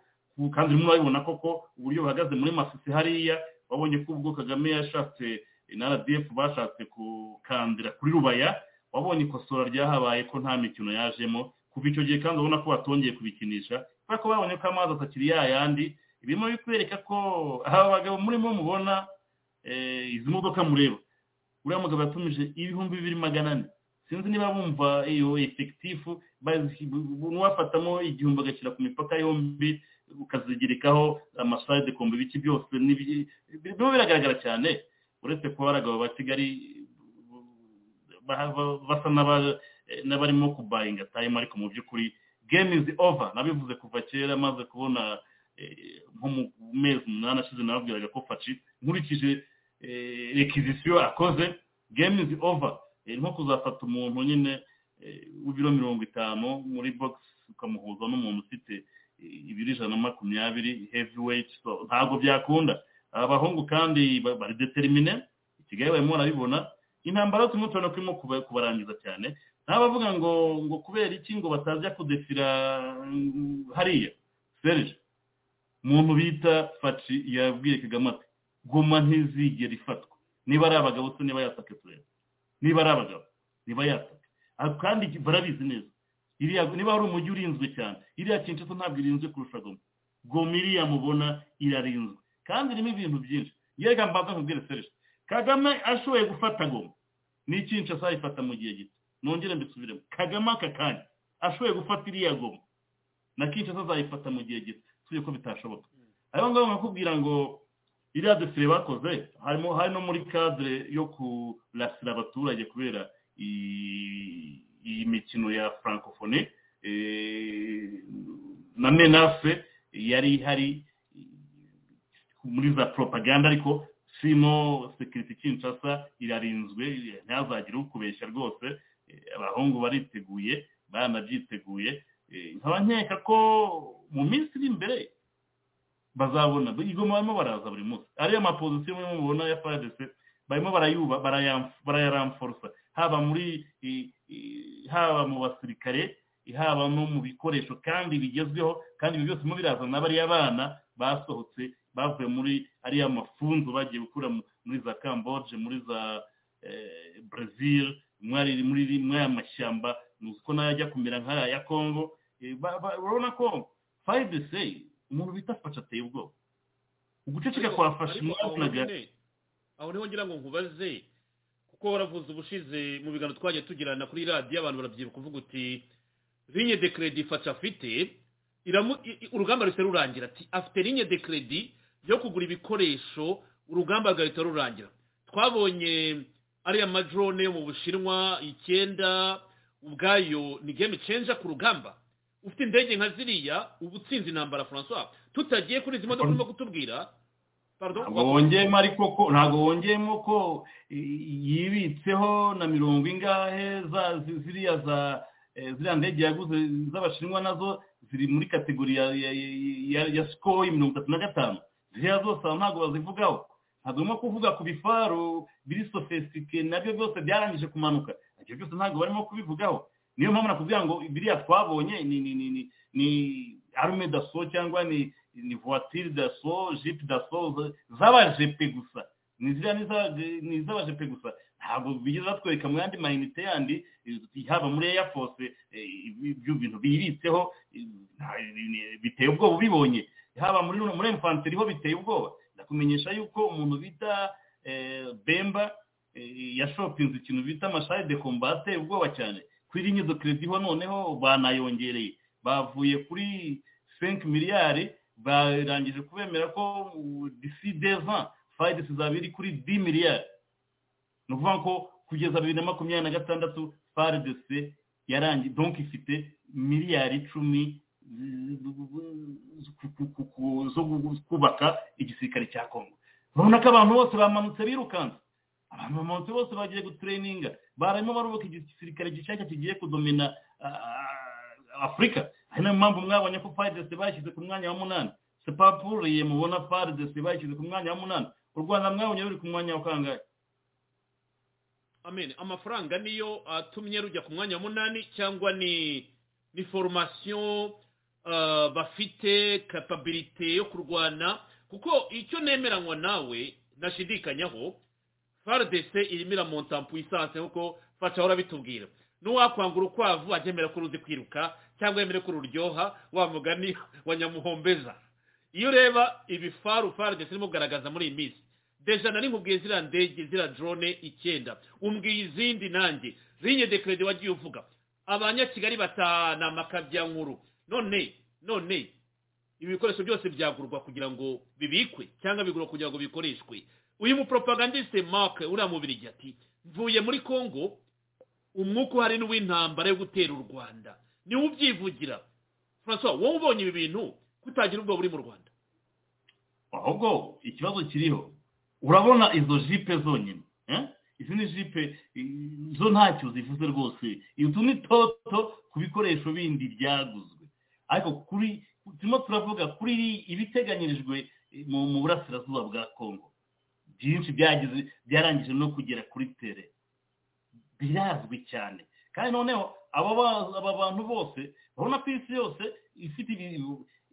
Kandi urimo urabibona koko uburyo buhagaze muri masisi hariya. Wabonye ko ubwo kagame yashatse na rdf bashatse gukandira kuri rubaya. Wabonye ikosora ryahabaye ko nta mikino yajemo. Kuva icyo gihe kandi ubona ko batongeye kubikinisha. Kubera ko babonye ko amazi atakiri yayandi birimo bikwereka ko aba bagabo murimo mubona izi modoka mureba. Uriya mugabo yatumije ibihumbi bibiri magana ane. Sinzi niba bumva iyo efekitifu n'uwafatamo igihumbi agashyira ku mipaka yombi ukazigerekaho amasayide kombe ibiki byose birimo biragaragara cyane. Uretse kuba abagabo ba kigali basa n'abarimo kubayinga tayimu ariko mu by'ukuri is over. Nabivuze kuva kera maze kubona nko mu mezi umunani ashize nababwiraga ko faci nkurikije rekizisiyo akoze game is over. Nko kuzafata umuntu nyine w'ibiro mirongo itanu muri bogisi ukamuhuza n'umuntu ufite ibiro ijana na makumyabiri heavy weight ntabwo byakunda. Abahungu kandi bari determine ikigali barimo barabibona. Intambara turimo tubona ko irimo kubarangiza cyane. Ntabavuga ngo ngo kubera iki ngo batajya kudefira hariya. Serije umuntu bita faci yabwiye kagame ati goma ntizigera ifatwa. Niba ari abagabo se niba yatake tureba niba ari abagabo niba yatake kandi barabizi neza. Niba hari umujyi urinzwe cyane iriya kinshasa ntabwo irinzwe kurusha goma. Goma iriya mubona irarinzwe. Kandi irimo ibintu byinshi. Yega mbaza nkubwire serije kagame ashoboye gufata goma. Ni kinshasa ayifata mu gihe gito. Nongere mbisubiremo. Kagame aka kanya ashoboye gufata iriya goma. Na kinshasa azayifata mu gihe gito. Tuzi ko bitashoboka. Ayo ngaho nkakubwira ngo iriya defire bakoze harimo hari no muri cadre yo kurasira abaturage kubera iyi mikino ya francophonie. Na menace yari ihari muri za propaganda ariko sino sekiriti kinshasa irarinzwe ntihazagire ukubeshya rwose. Abahungu bariteguye baranabyiteguye nkaba nkeka ko mu minsi iri imbere bazabona. Igoma barimo baraza buri munsi. Ariyo mapozisiyo murimo mubona ya fadese barimo barayuba barayaramforosa haba muri haba mu basirikare haba no mu bikoresho kandi bigezweho kandi ibi byose birimo birazana bariya bana basohotse bavuye muri ariya mafunzo bagiye gukura muri za kamboje muri za brezil muri aya mashyamba nuzi ko na yo ajya kumera nk'aya ya kongo urabona ko fayidese umuntu bita fasha ateye ubwoba uguceceka kwa fasha mwabonaga aho ni ho ngira ngo nkubaze kuko waravuze ubushize mu biganiro twagiye tugirana kuri radiyo abantu barabyibuka uvuga uti linye de kredi fasha afite urugamba ruhita rurangira ati afite linye de kredi yo kugura ibikoresho urugamba rugahita rurangira. Twabonye ariya majorone yo mu bushinwa icyenda ubwayo ni game changer ku rugamba. Ufite indege nka ziriya uba utsinze intambara francois tutagiye kuri izi modoka urimo kutubwira? Ntabwo wongeyemo ariko ko ntabwo wongeyemo ko yibitseho na mirongo ingahe ziriya za ziriya ndege yaguze z'abashinwa na zo ziri muri kategori ya sikoyi mirongo itatu na gatanu. Ziriya zose ntabwo bazivugaho. Ntabwo barimo kuvuga ku bifaru biri sofisitike na byo byose byarangije kumanuka. Ibyo byose ntabwo barimo kubivugaho. Niyo mpamvu nakubwira ngo biriya twabonye ni ni ni ni arume daso cyangwa ni ni voitire daso jipe daso z'abajepe gusa. Ni iz'abajepe gusa. Ntabwo bigeze batwereka mu yandi mayinite yandi haba muri eya force ibyo bintu bibitseho biteye ubwoba ubibonye. Haba muri muri infanteri ho biteye ubwoba. Ndakumenyesha yuko umuntu bita bemba yashopinze ikintu bita amashari de komba ateye ubwoba cyane. Kuri iriya do keredi ho noneho banayongereye. Bavuye kuri senke miliyari barangije kubemera ko disi deza fayidesi zaba iri kuri di miliyari. Ni ukuvuga ko kugeza bibiri na makumyabiri na gatandatu faridesi yarangiye donki ifite miliyari icumi zo kubaka igisirikare cya kongo urabona ko abantu bose bamanutse birukanse. Abantu bamanutse bose bagiye gutureyininga barimo barubaka igisirikare gishyashya kigiye kudomina afurika ari na yo mpamvu mwabonye ko faridesi bashyize ku mwanya wa munani. Sepapuriye mubona faridesi bashyize ku mwanya wa munani. U rwanda mwabonye ruri ku mwanya wa kangahe? Amen. Amafaranga niyo atumye rujya ku mwanya wa munani cyangwa ni ni foromasiyo bafite kapabilite yo kurwana. Kuko icyo nemeranywa nawe nashidikanyaho faridesi irimo iramonta puissance nk'uko fasha ahora bitubwira n'uwakwanga urukwavu agemera ko ruzi kwiruka cyangwa yemere ko ruryoha wa mugani wa nyamuhombeza. Iyo ureba ibifaru faridesi irimo kugaragaza muri iyi minsi deja nari nkubwiye ziriya ndege ziriya drone icyenda. Umbwiye izindi nanjye. Zinye dekerede wagiye uvuga. Abanyakigali batana amakabya nkuru. None none ibi bikoresho byose byagurwa kugira ngo bibikwe cyangwa bigurwa kugira ngo bikoreshwe. Uyu muporopagandiste mark uriya mubiri ati mvuye muri congo umwuka uhari n'uw'intambara yo gutera u rwanda. Niwe ubyivugira. Francois wowe ubonye ibi bintu kutagira ubwo buri mu rwanda? Ahubwo ikibazo kiriho urabona izo jipe zonyine izi ni jipe zo ntacyo zivuze rwose. Utu ni toto ku bikoresho bindi byaguzwe. Ariko kuri turimo turavuga kuri ibiteganyirijwe mu burasirazuba bwa kongo byinshi byagize byarangije no kugera kuri tere. Birazwi cyane. Kandi noneho aba bantu bose urabona ko isi yose ifite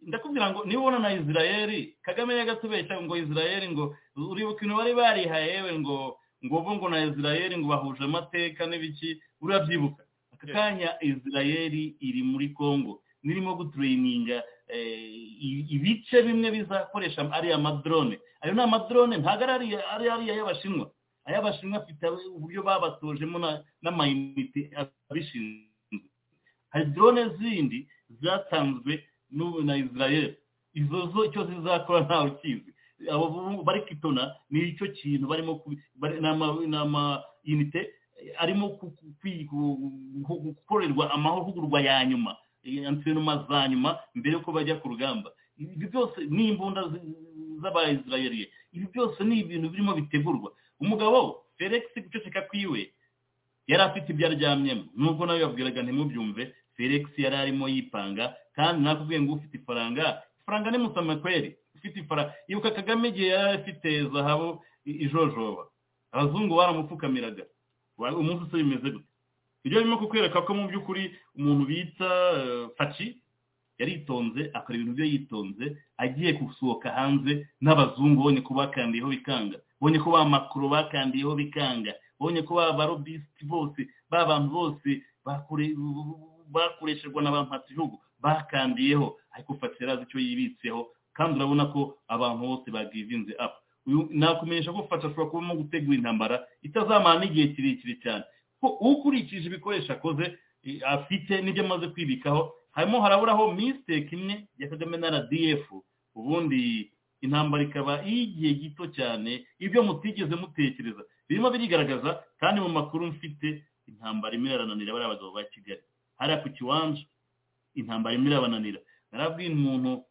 ndakubwira ngo niba ubona na israeli kagame yagatubeshya ngo israeli ngo uribuka ibintu bari barihaye yewe ngo ngo bo ngo na israeli ngo bahuje amateka n'ibiki urabyibuka. Aka kanya israeli iri muri congo. Nirimo gutureyininga ibice bimwe bizakoresha ariya madrone ayo ni amadrone ntabwo ari ariya y'abashinwa ay'abashinwa afite uburyo babatojemo n'amayinite abishinzwe hari drone zindi zatanzwe n'ubu na israel izo zo icyo zizakora ntawe ukizi abo bari kitona ni icyo kintu barimo ni amayinite arimo gukorerwa amahugurwa ya nyuma antrenoma za nyuma mbere yuko bajya ku rugamba ibi byose ni imbunda z'abayisirayeri ibi byose ni ibintu birimo bitegurwa umugabo felix guceceka kwiwe yari afite ibyo aryamyemo nubwo nawe yabwiraga ntimubyumve felix yari arimo yipanga kandi nakubwiye ngo ufite ifaranga ifaranga ni musamakweri ufite ifaranga ibuka kagame igihe yari afite zahabu ijojoba abazungu baramupfukamiraga umunsi usa bimeze gute ibyo birimo kukwereka ko mu by'ukuri umuntu bita faci yaritonze akora ibintu bye yitonze agiye gusohoka hanze n'abazungu ubonye ko bakandiyeho bikanga. Ubonye ko ba makuru bakandiyeho bikanga. Ubonye ko ba barobisiti bose ba bantu bose bakoreshejwe na ba mpatsibihugu bakandiyeho. Ariko faci yari azi icyo yibitseho kandi urabona ko abantu bose bagivinze apu nakumenyesha ko faci ashobora kubamo gutegura intambara itazamara n'igihe kirekire cyane. Ukurikije ibikoresho akoze afite n'ibyo amaze kwibikaho harimo haraburaho misiteke imwe ya kagame na rdf ubundi intambara ikaba iy'igihe gito cyane ibyo mutigeze mutekereza. Birimo birigaragaza kandi mu makuru mfite intambara imwe irarananira bariya bagabo ba kigali. Hariya ku kiwanja intambara imwe irabananira. Narabwiye umuntu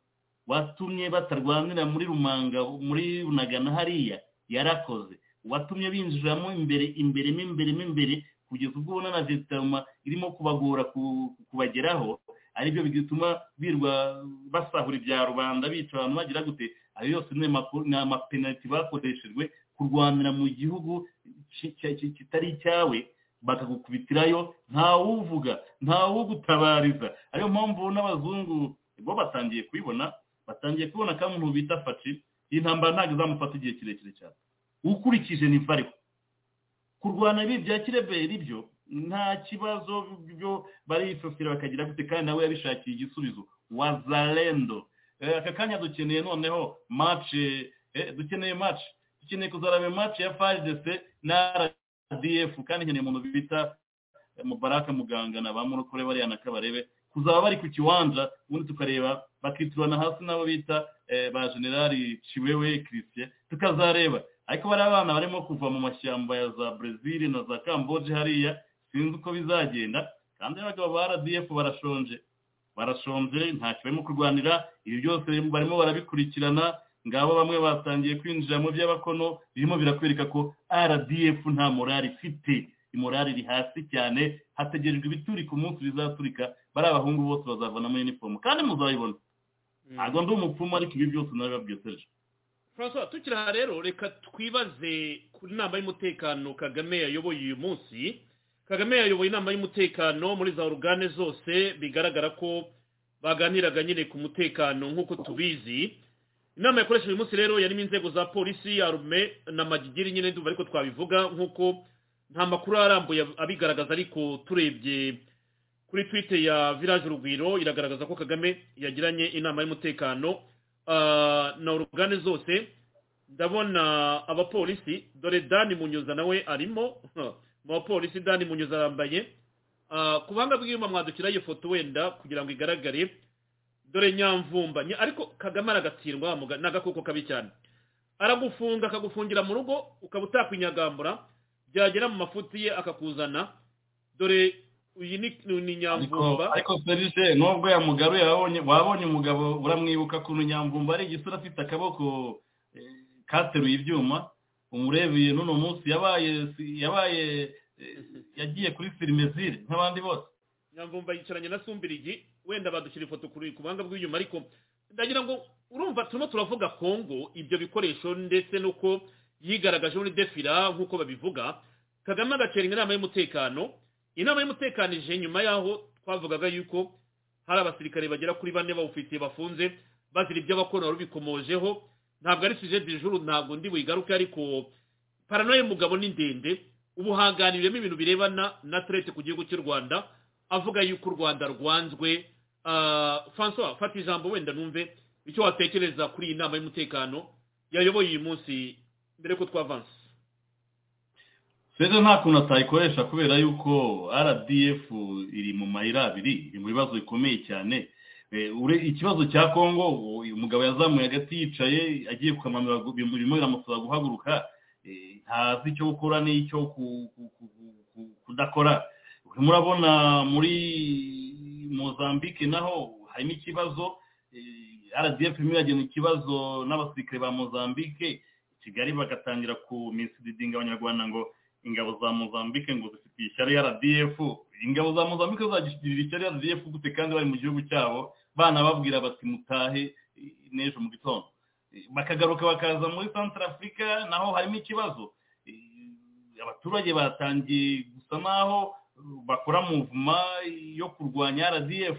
watumye batarwanira muri rumanga muri runagana hariya yarakoze. Watumye binjiramo imbere imbere mo imbere mo imbere kugeza ubwo ubona na vesitama irimo kubagora kubageraho ari byo bituma birwa basahura ibya rubanda bica abantu bagira gute? Ayo yose ni amapenaliti bakoreshejwe kurwanira mu gihugu kitari icyawe bakagukubitirayo ntawuvuga ntawugutabariza ariyo mpamvu n'abazungu bo batangiye kubibona batangiye kubona ko umuntu bita faci iyi ntambara ntabwo izamufata igihe kirekire cyane. Ukurikije niba ariho kurwana bya kireberi byo nta kibazo byo barifofera bakagira gute kandi nawe yabishakiye igisubizo. Wazalendo aka kanya dukeneye noneho mace dukeneye mace dukeneye kuzaraba mace ya faridese na rdf kandi nkeneye umuntu bita mubaraka muganga na ba murokore bariya na kabarebe. Kuzaba bari ku kiwanja ubundi tukareba bakiturana hasi n'abo bita ba generali ciwewe christian. Tukazareba. Ariko bariya abana barimo kuva mu mashyamba ya za brezil na za kamboje hariya sinzi uko bizagenda kandi abagabo ba rdf barashonje. Barashonje ntacyo barimo kurwanira ibi byose barimo barabikurikirana ngabo bamwe batangiye kwinjira mu by'abakono birimo birakwereka ko rdf nta morali ifite. Imorali iri hasi cyane hategerejwe ibituri ku munsi bizaturika bari abahungu bose bazavanamo inifomu kandi muzabibona. Ntabwo ndi umupfumu ariko ibi byose nabibabwiye serge. Francois tukiri aha rero reka twibaze ku nama y'umutekano kagame yayoboye uyu munsi. Kagame yayoboye inama y'umutekano muri za orugane zose bigaragara ko baganiraga nyine ku mutekano nk'uko tubizi. Inama yakoresheje uyu munsi rero yarimo inzego za polisi arume na magigiri nyine ndumva ariko twabivuga nk'uko nta makuru arambuye abigaragaza ariko turebye kuri twite ya village urugwiro iragaragaza ko kagame yagiranye inama y'umutekano. Na urugane zose ndabona abapolisi. Dore dani munyuza nawe arimo. [laughs] Mu bapolisi dani munyuza arambaye. ku buhanga bw'inyuma mwadukira iyo foto wenda kugira ngo igaragare. Dore nyamvumba. Ariko kagame aragatsindwa ni agakoko kabi cyane. Aragufunga akagufungira mu rugo ukaba utakwinyagambura. Byagera mu mafuti ye akakuzana. Dore uyu ni nyamvumba. Ariko serije nubwo yamugaruye wabonye umugabo uramwibuka ukuntu nyamvumba ari igisura afite akaboko kateruye ibyuma umurebeye n'uno munsi yabaye yabaye yagiye kuri firimezire nk'abandi bose. Nyamvumba yicaranye na sumbirigi wenda badushyira ifoto ku buhanga bw'inyuma ariko ndagira ngo urumva turimo turavuga kongo ibyo bikoresho ndetse n'uko yigaragaje muri defira nk'uko babivuga. Kagame agaceringa inama y'umutekano inama y'umutekano ije nyuma y'aho twavugaga yuko hari abasirikare bagera kuri bane bawufitiye bafunze bazira ibyo abakora rubikomojeho ntabwo ari suje dijuru ntabwo ndi buyigaruke ariko paranoye y'umugabo ni ndende. Ubuhanganiremo ibintu birebana na turete ku gihugu cy'u rwanda avuga yuko u rwanda rwanzwe. Francois fata ijambo wenda numve icyo watekereza kuri iyi nama y'umutekano yayoboye uyu munsi mbere ko twavanse rero nta kuntu atayikoresha kubera yuko rdf iri mu mayira abiri iri mu bibazo bikomeye cyane ikibazo cya kongo umugabo yazamuye hagati yicaye agiye kukamanura birimo biramusaba guhaguruka ntazi icyo gukora n'icyo kudakora murabona muri mozambique naho harimo ikibazo rdf irimo iragena ikibazo n'abasirikare ba mozambique kigali bagatangira ku misididinga abanyarwanda ngo ingabo za mozambique ngo zifitiye ishyari rdf ingabo za mozambique zagishirira ishyari rdf gute kandi bari mu gihugu cyabo? Banababwira bati mutahe n'ejo mu gitondo. Bakagaruka bakaza muri centre africa naho harimo ikibazo. Abaturage batangiye gusa naho bakora muvuma yo kurwanya rdf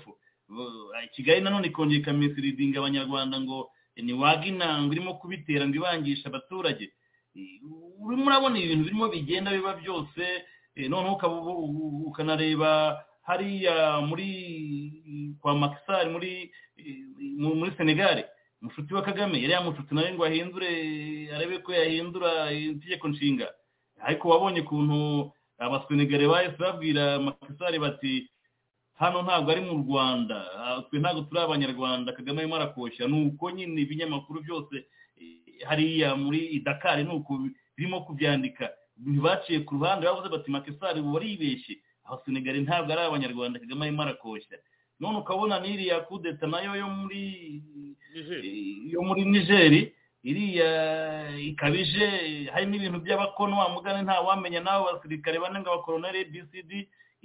kigali nanone ikongera ikamisidinga abanyarwanda ngo ni waginanga irimo kubitera ngo ibangisha abaturage. Urimo urabona ibintu birimo bigenda biba byose noneho ukanareba hariya muri kwa makisari muri muri senegare mushuti wa kagame yari yamushuti nawe ngo ahindure arebe ko yahindura itegeko nshinga. Ariko wabonye ukuntu abasenegare bahise babwira makisari bati hano ntabwo ari mu rwanda twe ntabwo turi abanyarwanda. Kagame arimo arakoshya ni uko nyine ibinyamakuru byose hariya muri dakari ni uko birimo kubyandika. Baciye ku ruhande bavuze bati makisari waribeshye. Aho senegare ntabwo ari abanyarwanda kagame arimo arakoshya none ukabona n'iriya kudeta na yo yo muri yo muri nigeri iriya ikabije harimo ibintu by'abakono mugani nta wamenya n'abo basirikare bane ngo abakoroneri bcd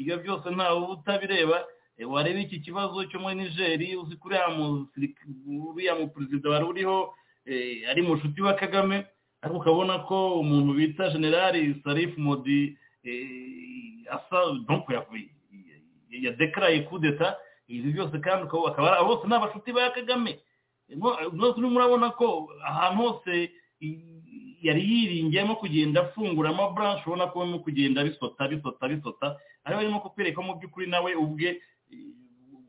ibyo byose ntawe utabireba wareba iki kibazo cyo muri nigeri uzi kuri uriya mu perezida wari uriho ari mushuti wa kagame ariko ukabona ko umuntu bita generali sarif modi asa donko yadekaraye kudeta ibi byose kandi akaba bose ni abashuti ba kagame. Mwese urimo urabona ko ahantu hose yari yiringiyemo kugenda afunguramo buranshi ubona ko arimo kugenda bisota bisota bisota ariho arimo kukwereka mu by'ukuri nawe ubwe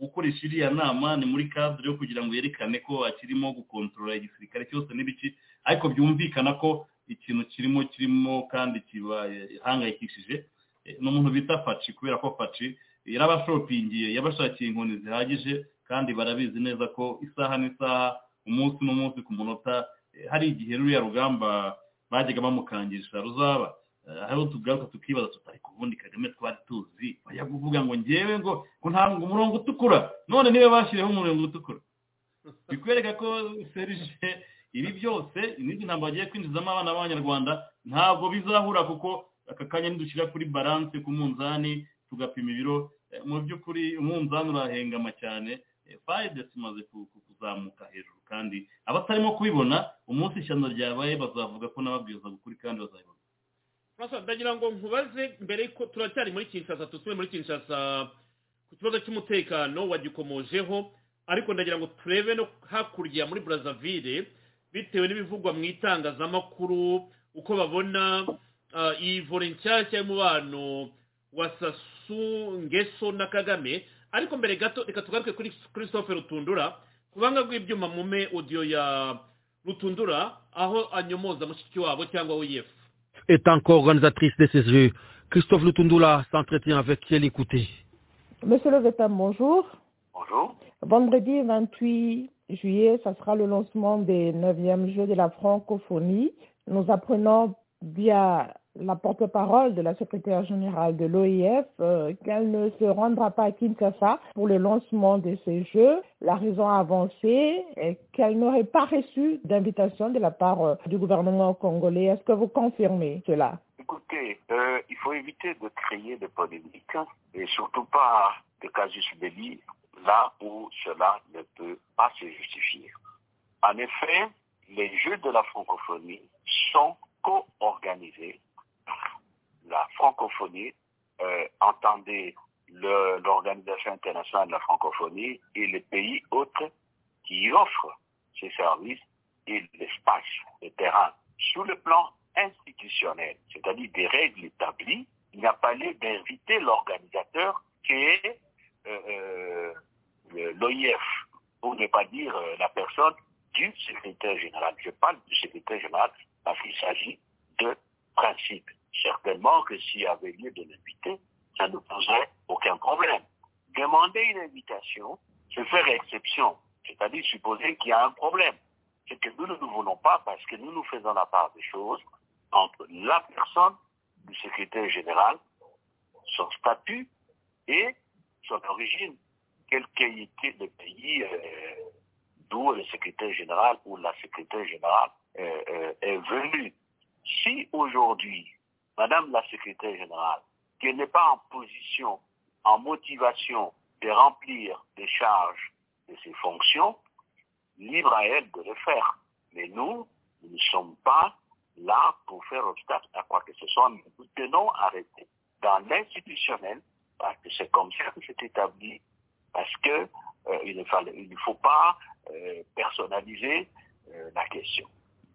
gukoresha iriya nama ni muri kadire yo kugira ngo yerekane ko akirimo gukontorora igisirikare cyose n'ibiki ariko byumvikana ko ikintu kirimo kirimo kandi kibahangayikishije ni umuntu bita faci kubera ko faci yarabashopingiye yabashakiye inkoni zihagije kandi barabizi neza ko isaha n'isaha umunsi n'umunsi ku munota hari igihe ruriya rugamba bajyaga bamukangisha. Ruzaba aho tugaruka tukibaza tutari kubundi kagame twari tuzi. Bajya kuvuga ngo ngewe ngo ntabwo umurongo utukura. None niba bashyiriyeho umurongo utukura. Bikwereka ko serije ibi byose n'indi ntabwo bagiye kwinjizamo abana b'abanyarwanda ntabwo bizahura kuko aka kanya nidushyira kuri baranse ku munzani tugapima ibiro. Mu by'ukuri umunzani urahengama cyane. Fayide tumaze kuzamuka hejuru. Kandi abatarimo kubibona umunsi ishyano ryabaye bazavuga ko nababwiza ukuri kandi bazabibona ndagira ngo nkubaze mbere ko turacyari muri kinshasa tusube muri kinshasa ku kibazo cy'umutekano wagikomojeho ariko ndagira ngo turebe no hakurya muri brazzaville bitewe n'ibivugwa mu itangazamakuru uko babona iyi vore nshyashya y'umubano wa sasu ngeso na kagame. Ariko mbere gato reka tugaruke kuri christophe rutundura ku banga bw'ibyuma mume odiyo ya rutundura aho anyomoza mushiki wabo cyangwa wiyefu étant co-organisatrice de ces Jeux. Christophe Lutundula s'entretient avec quel écouté Monsieur le Vétan, bonjour. Bonjour. Vendredi 28 juillet, ça sera le lancement des 9e Jeux de la francophonie. Nous apprenons via la porte-parole de la secrétaire générale de l'OIF euh, qu'elle ne se rendra pas à Kinshasa pour le lancement de ces Jeux. La raison avancée est qu'elle n'aurait pas reçu d'invitation de la part euh, du gouvernement congolais. Est-ce que vous confirmez cela? Écoutez, euh, il faut éviter de créer des polémiques et surtout pas de casus belli là où cela ne peut pas se justifier. En effet, les Jeux de la francophonie sont co-organisés la francophonie, euh, entendez l'Organisation internationale de la francophonie et les pays autres qui offrent ces services et l'espace, le terrain. Sur le plan institutionnel, c'est-à-dire des règles établies, il n'y a pas lieu d'inviter l'organisateur qui est euh, euh, l'OIF, pour ne pas dire la personne du secrétaire général. Je parle du secrétaire général parce qu'il s'agit de principe. Certainement que s'il y avait lieu de l'inviter, ça ne poserait aucun problème. Demander une invitation, c'est faire exception, c'est-à-dire supposer qu'il y a un problème. C'est que nous ne nous voulons pas parce que nous nous faisons la part des choses entre la personne du secrétaire général, son statut et son origine, quel qu'ait été le pays euh, d'où le secrétaire général ou la secrétaire générale euh, euh, est venu. Si aujourd'hui, Madame la secrétaire générale, qu'elle n'est pas en position, en motivation de remplir des charges de ses fonctions, libre à elle de le faire. Mais nous, nous ne sommes pas là pour faire obstacle à quoi que ce soit. Nous tenons à rester dans l'institutionnel, parce que c'est comme ça que c'est établi, parce que euh, ne faut pas euh, personnaliser euh, la question.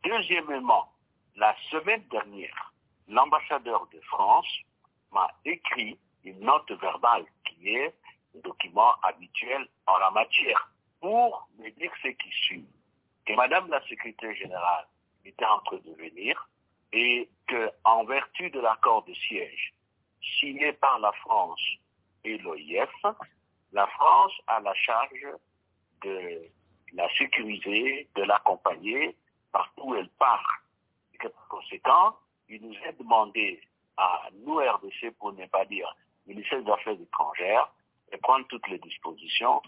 Deuxièmement, la semaine dernière, l'ambassadeur de France m'a écrit une note verbale qui est le document habituel en la matière pour me dire ce qui suit. Que Madame la secrétaire générale était en train de venir et que, en vertu de l'accord de siège signé par la France et l'OIF, la France a la charge de la sécuriser, de l'accompagner partout où elle part. Et que par conséquent, il nous est demandé à nous, RDC, pour ne pas dire ministère des Affaires étrangères, de prendre toutes les dispositions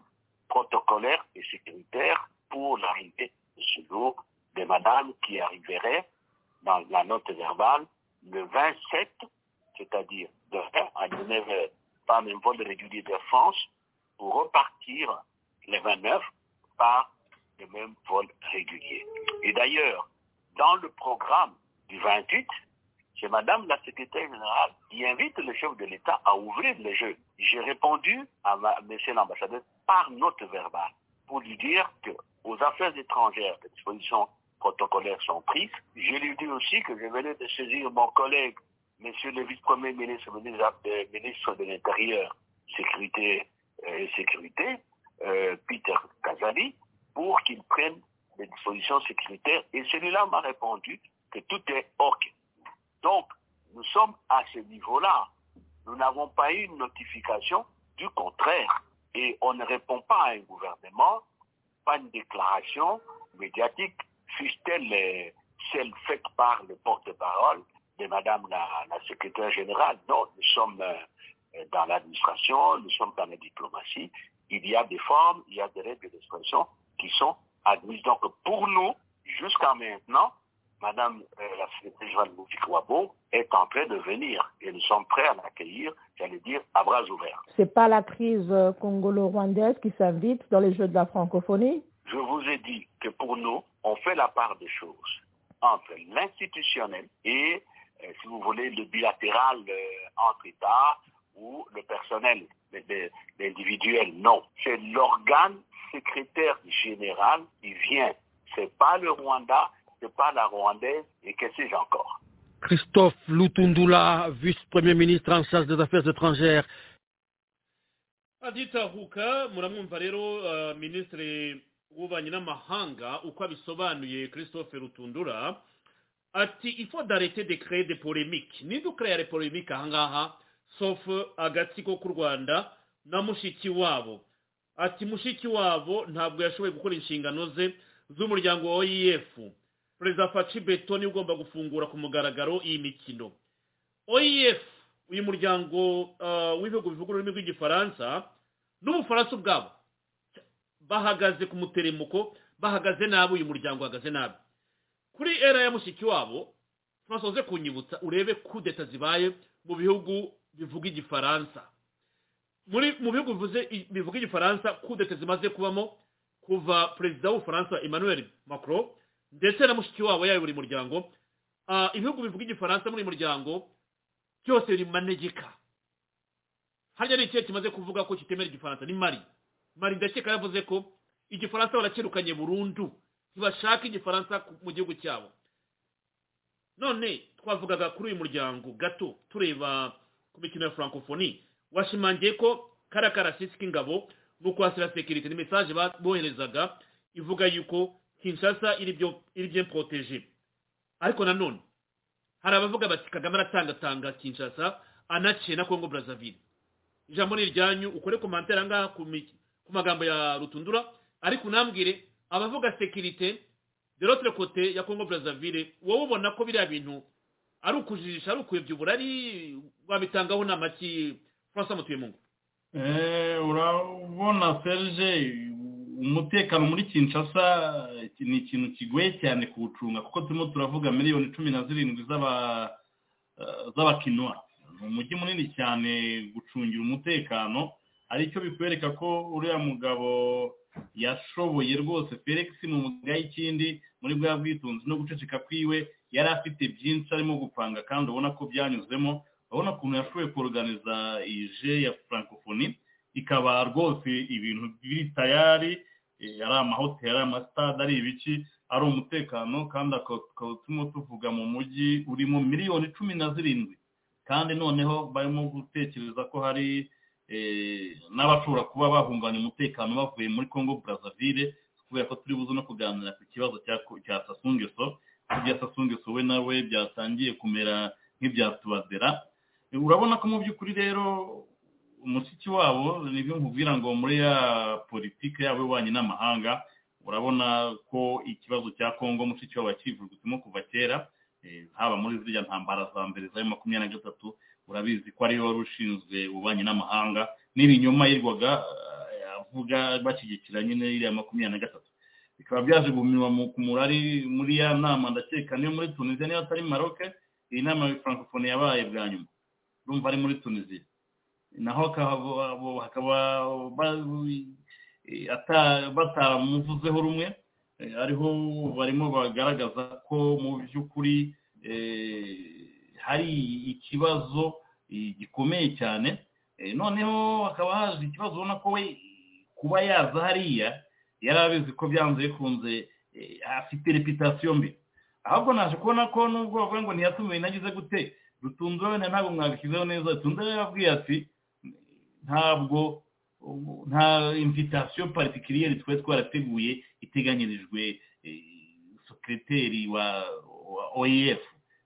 protocolaires et sécuritaires pour l'arrivée de ce jour de madame qui arriverait dans la note verbale le 27, c'est-à-dire de à 19h par un vol régulier de France pour repartir le 29 par le même vol régulier. Et d'ailleurs, dans le programme du 28, c'est Madame la secrétaire générale qui invite le chef de l'État à ouvrir les jeux. J'ai répondu à ma, Monsieur l'ambassadeur par note verbale pour lui dire que aux affaires étrangères, les dispositions protocolaires sont prises. Je lui dis aussi que je venais de saisir mon collègue, monsieur le vice-premier ministre, ministre de l'Intérieur, Sécurité et Sécurité, euh, Peter Kazali, pour qu'il prenne des dispositions sécuritaires. Et celui-là m'a répondu que tout est OK. Donc, nous sommes à ce niveau-là. Nous n'avons pas eu une notification du contraire. Et on ne répond pas à un gouvernement, pas une déclaration médiatique, fût-elle celle faite par le porte-parole de Madame la, la, secrétaire générale. Non, nous sommes euh, dans l'administration, nous sommes dans la diplomatie. Il y a des formes, il y a des règles d'expression qui sont admises. Donc pour nous, jusqu'à maintenant, Madame euh, la secrétaire générale Wabo est en train de venir et nous sommes prêts à l'accueillir, j'allais dire, à bras ouverts. C'est pas la crise congolo-rwandaise qui s'invite dans les Jeux de la francophonie? Je vous ai dit que pour nous, on fait la part des choses entre l'institutionnel et, euh, si vous voulez, le bilatéral euh, entre États ou le personnel, l'individuel. Non, c'est l'organe secrétaire général qui vient. C'est pas le Rwanda, c'est pas la Rwandaise et que sais-je encore. Christophe Lutundula, vice-premier ministre en charge des affaires étrangères. aditahuka muramwumva rero uh, minisitiri w'ububanyi n'amahanga uko abisobanuye christophe rutundura ati il faut d'arrêter de créer des polémiques ninde ukreye les polémiques ahangaha sauf agatsiko k'u rwanda na mushiki wabo ati mushiki wabo ntabwo yashoboye gukora inshingano ze z'umuryango wa oef perezida faci beto ni we ugomba gufungura ku mugaragaro iyi mikino. Oef uyu muryango w'ibihugu bivuga ururimi rw'igifaransa n'ubufaransa ubwabo. Bahagaze ku muteremuko bahagaze nabi uyu muryango uhagaze nabi. Kuri era ya mushiki wabo turasoze kunyibutsa urebe kudeta zibaye mu bihugu bivuga igifaransa. Mu bihugu bivuga igifaransa kudeta zimaze kubamo kuva perezida w'ubufaransa emmanuel macron ndetse na mushiki wabo yayo buri muryango ibihugu bivuga igifaransa muri muryango byose biri mu manegeka harya ni ikihe kimaze kuvuga ko kitemera igifaransa? Ni mari mari ndakeka yavuze ko igifaransa barakirukanye burundu ntibashaka igifaransa mu gihugu cyabo. None twavugaga kuri uyu muryango gato tureba ku mikino ya francophonie. Washimangiye ko kariya k'ingabo ni ukwasira sekirite ni mesaje boherezaga ivuga yuko kinshasa iri byo poroteje ariko nanone hari abavuga bati kagame aratangatanga kinshasa anaciye na congo brazzaville. Ijambo ni iryanyu ukore komantere ahangaha ku magambo ya rutundura. Ariko unambwire abavuga sekirite de l'autre côté ya congo brazzaville wowe ubona ko biriya bintu ari ukujijisha ari ukuyobya uburari wabitangaho nama ki francois mutuyemungu urabona serge umutekano muri kinshasa ni ikintu kigoye cyane kuwucunga kuko turimo turavuga miliyoni cumi na zirindwi z'abakinwa ni umujyi munini cyane gucungira umutekano ari cyo bikwereka ko uriya mugabo yashoboye rwose felix mu mugaye ikindi muri bwa bwitunzi no guceceka kwiwe yari afite byinshi arimo gupanga kandi ubona ko byanyuzemo urabona ukuntu yashoboye kuruganiza ije ya francophonie ikaba rwose ibintu biri tayari ari amahoteli ari amasitade ari ibiki ari umutekano kandi akaba turimo tuvuga mu mujyi urimo miliyoni cumi na zirindwi. Kandi noneho barimo gutekereza ko hari n'abashobora kuba bahunganya umutekano bavuye muri congo brazzaville kubera ko turi buze no kuganira ku kibazo cya sasungeso ibya sasungeso we nawe byatangiye kumera nk'ibya tubadera urabona ko mu by'ukuri rero umushyitsi wabo ni byo nkubwira ngo muri ya politiki yabo y'ububanyi n'amahanga urabona ko ikibazo cya congo mushiki wabo yakivugutemo kuva kera haba muri ziriya ntambara za mbere za makumyabiri na gatatu urabizi ko ari we wari ushinzwe ububanyi n'amahanga n'ibinyoma yirwaga avuga bashyigikira nyine iriya makumyabiri na gatatu. Bikaba byaje guminwa ku murari muri ya nama ndakeka niyo muri tunisiya niyo atari maroke iyi nama ya yabaye bwa nyuma. Urumva ari muri tunisiya naho hakaba batamuvuzeho rumwe ariho barimo bagaragaza ko mu by'ukuri hari ikibazo gikomeye cyane. Noneho hakaba haje ikibazo ubona ko we kuba yaza hariya yari abizi ko byanze bikunze afite reputasiyo mbi. Ahubwo naje kubona ko nubwo bavuga ngo ntiyatumiwe nagize gute? Rutundura wenda ntabwo mwabishyizeho neza. Rutundura yababwiye ati ntabwo nta invitasiyo particulier twari twarateguye iteganyirijwe sekreteri wa oef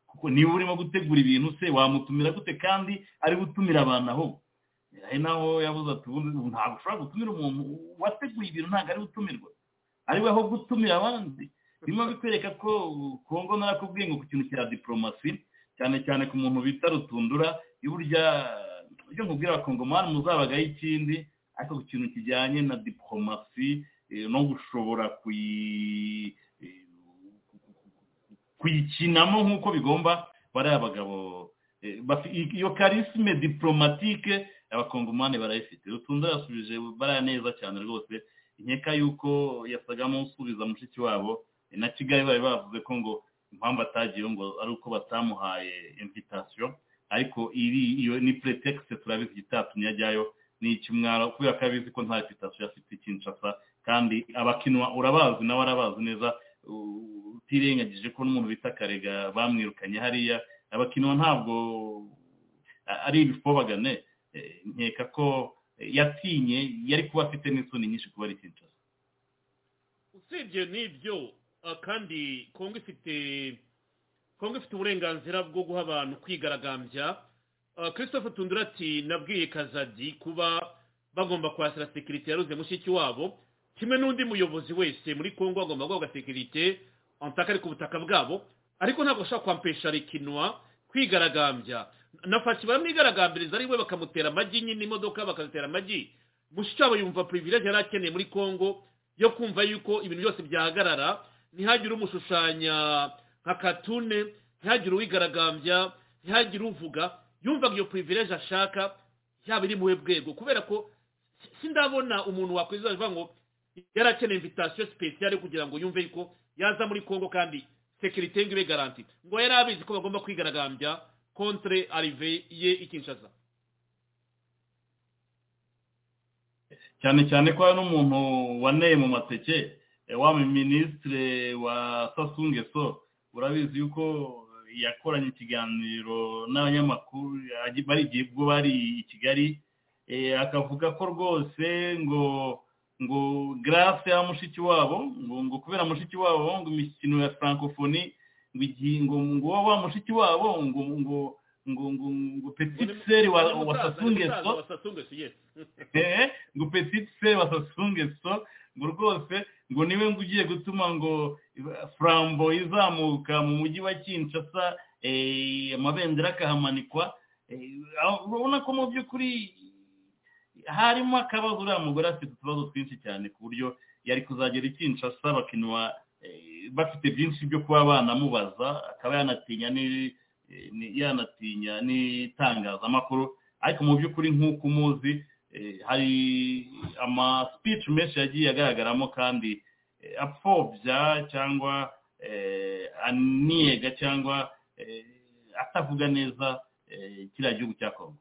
kuko niba urimo gutegura ibintu se wamutumira gute? Kandi ari gutumira abantu aho. Ari naho yabuze ati ntabwo ushobora gutumira umuntu wateguye ibintu ntabwo ari gutumirwa. Ari we aho gutumira abandi. Birimo bikwereka ko kongo narakubwiye ngo ku kintu cya diporomasi cyane cyane ku muntu bita rutundura iyo ibyo nkubwira abakongomani muzabagaho ikindi ariko ku kintu kijyanye na diporomasi no gushobora kuyikinamo nk'uko bigomba bariya bagabo iyo karisime diporomatike abakongomani barayifite. Rutundura yasubije bariya neza cyane rwose nkeka yuko yasaga n'usubiza mushiki wabo na kigali bari bavuze ko ngo impamvu atagiyeho ngo ari uko batamuhaye invitasiyo ariko iri iyo ni pretekisi turabizi itatumye ajyayo ni ikimwaro kubera ko abizi ko nta invitasiyo afite kinshasa kandi abakinwa urabazi nawe arabazi neza utirengagije ko n'umuntu bita karega bamwirukanye hariya. Abakinwa ntabwo ari ibifobagane nkeka ko yatinye yari kuba afite n'isoni nyinshi kuba ari kinshasa. Usibye n'ibyo kandi kongo ifite kongo ifite uburenganzira bwo guha abantu kwigaragambya. Christophe tundura ati nabwiye kazadi kuba bagomba kwasira sekirite yaruze mushiki wabo. Kimwe n'undi muyobozi wese muri kongo agomba guhabwa sekirite antaka ari ku butaka bwabo. Ariko ntabwo ashobora kwampesha rekinwa kwigaragambya. Na faci baramwigaragambiriza ari we bakamutera amagi nyine imodoka bakazitera amagi. Mushiki wabo yumva purivilege yari akeneye muri kongo yo kumva yuko ibintu byose byahagarara. Ntihagire umushushanya nka katune ntihagire uwigaragambya ntihagire uvuga yumvaga iyo purivilege ashaka yaba iri muwe bwego. Kubera ko sindabona umuntu wakwiza avuga ngo yari akeneye invitasiyo sipesiyare kugira ngo yumve yuko yaza muri kongo kandi sekirite ngo ibe garanti ngo yari abizi ko bagomba kwigaragambya kontre arive ye ikinshasa cyane cyane ko hari n'umuntu waneye mu mateke wa minisitire wa sasungeso urabizi yuko yakoranye ikiganiro n'abanyamakuru bari igihe ubwo bari i kigali akavuga ko rwose ngo ngo garase ya mushiki wabo ngo ngo kubera mushiki wabo ngo imikino ya francophonie ngo ngo ngo wa mushiki wabo ngo ngo ngo ngo ngo petite seri wa sasungeso [laughs] ngo petite seri wa sasungeso ngo rwose ngo ni we ngo ugiye gutuma ngo frambo izamuka mu mujyi wa kinshasa amabendera akahamanikwa. Urabona ko mu by'ukuri harimo akabazo uriya mugore afite utubazo twinshi cyane ku buryo yari kuzagera i kinshasa bakinwa bafite byinshi byo kuba banamubaza akaba yanatinya yanatinya n'itangazamakuru. Ariko mu by'ukuri nk'uko umuzi hari ama speech menshi yagiye agaragaramo kandi apfobya cyangwa aniyega cyangwa atavuga neza kiriya gihugu cya kongo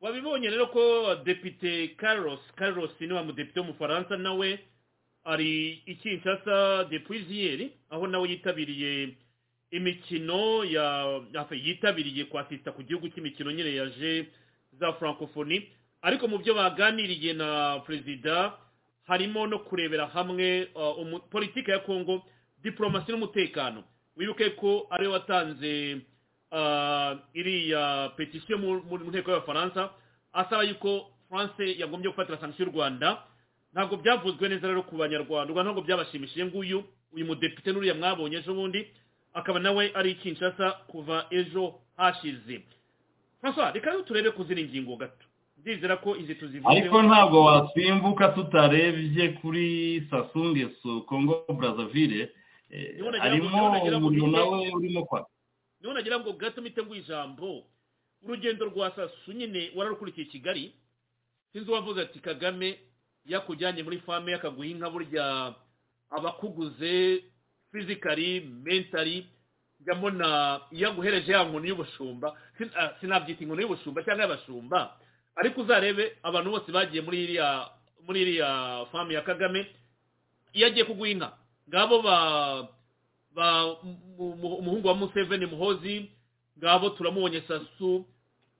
wabibonye rero ko depite carlos carlos ni wa mudepite w'umufaransa nawe ari i kinshasa depuiziyeri aho nawe yitabiriye imikino ya yitabiriye kwasita ku gihugu cy'imikino nyine yaje za francophonie. Ariko mu byo baganiriye na perezida harimo no kurebera hamwe politiki ya kongo diporomasi n'umutekano. Wibuke ko ari we watanze iriya petisiyo mu nteko y'abafaransa asaba yuko france yagombye gufatira sanction y'u rwanda. Ntabwo byavuzwe neza rero ku banyarwanda ntabwo byabashimishije nguyu uyu mudepite n'uriya mwabonye ejo bundi akaba nawe ari kinshasa kuva ejo hashize. Francois reka turebe ku zindi ngingo gato. Ndizera ko izi tuzivuze ariko ntabwo wasimbuka tutarebye kuri sasungeso congo brazzaville. Harimo umuntu nawe urimo kwa. ni ho nagira ngo gato mpite ngo ijambo. Urugendo rwa sasu nyine wararukurikiye kigali. Sinzi uwavuze ati kagame yakujyanye muri fame yakaguha inka burya abakuguze fizikari mentari njya mbona iyo aguhereje ya nkoni y'ubushumba sinabyita inkoni y'ubushumba cyangwa y'abashumba. Ariko uzarebe abantu bose bagiye muri iriya muri iriya famu ya kagame iyo agiye kuguha inka. Ngabo ba ba umuhungu wa museveni muhozi ngabo turamubonye sasu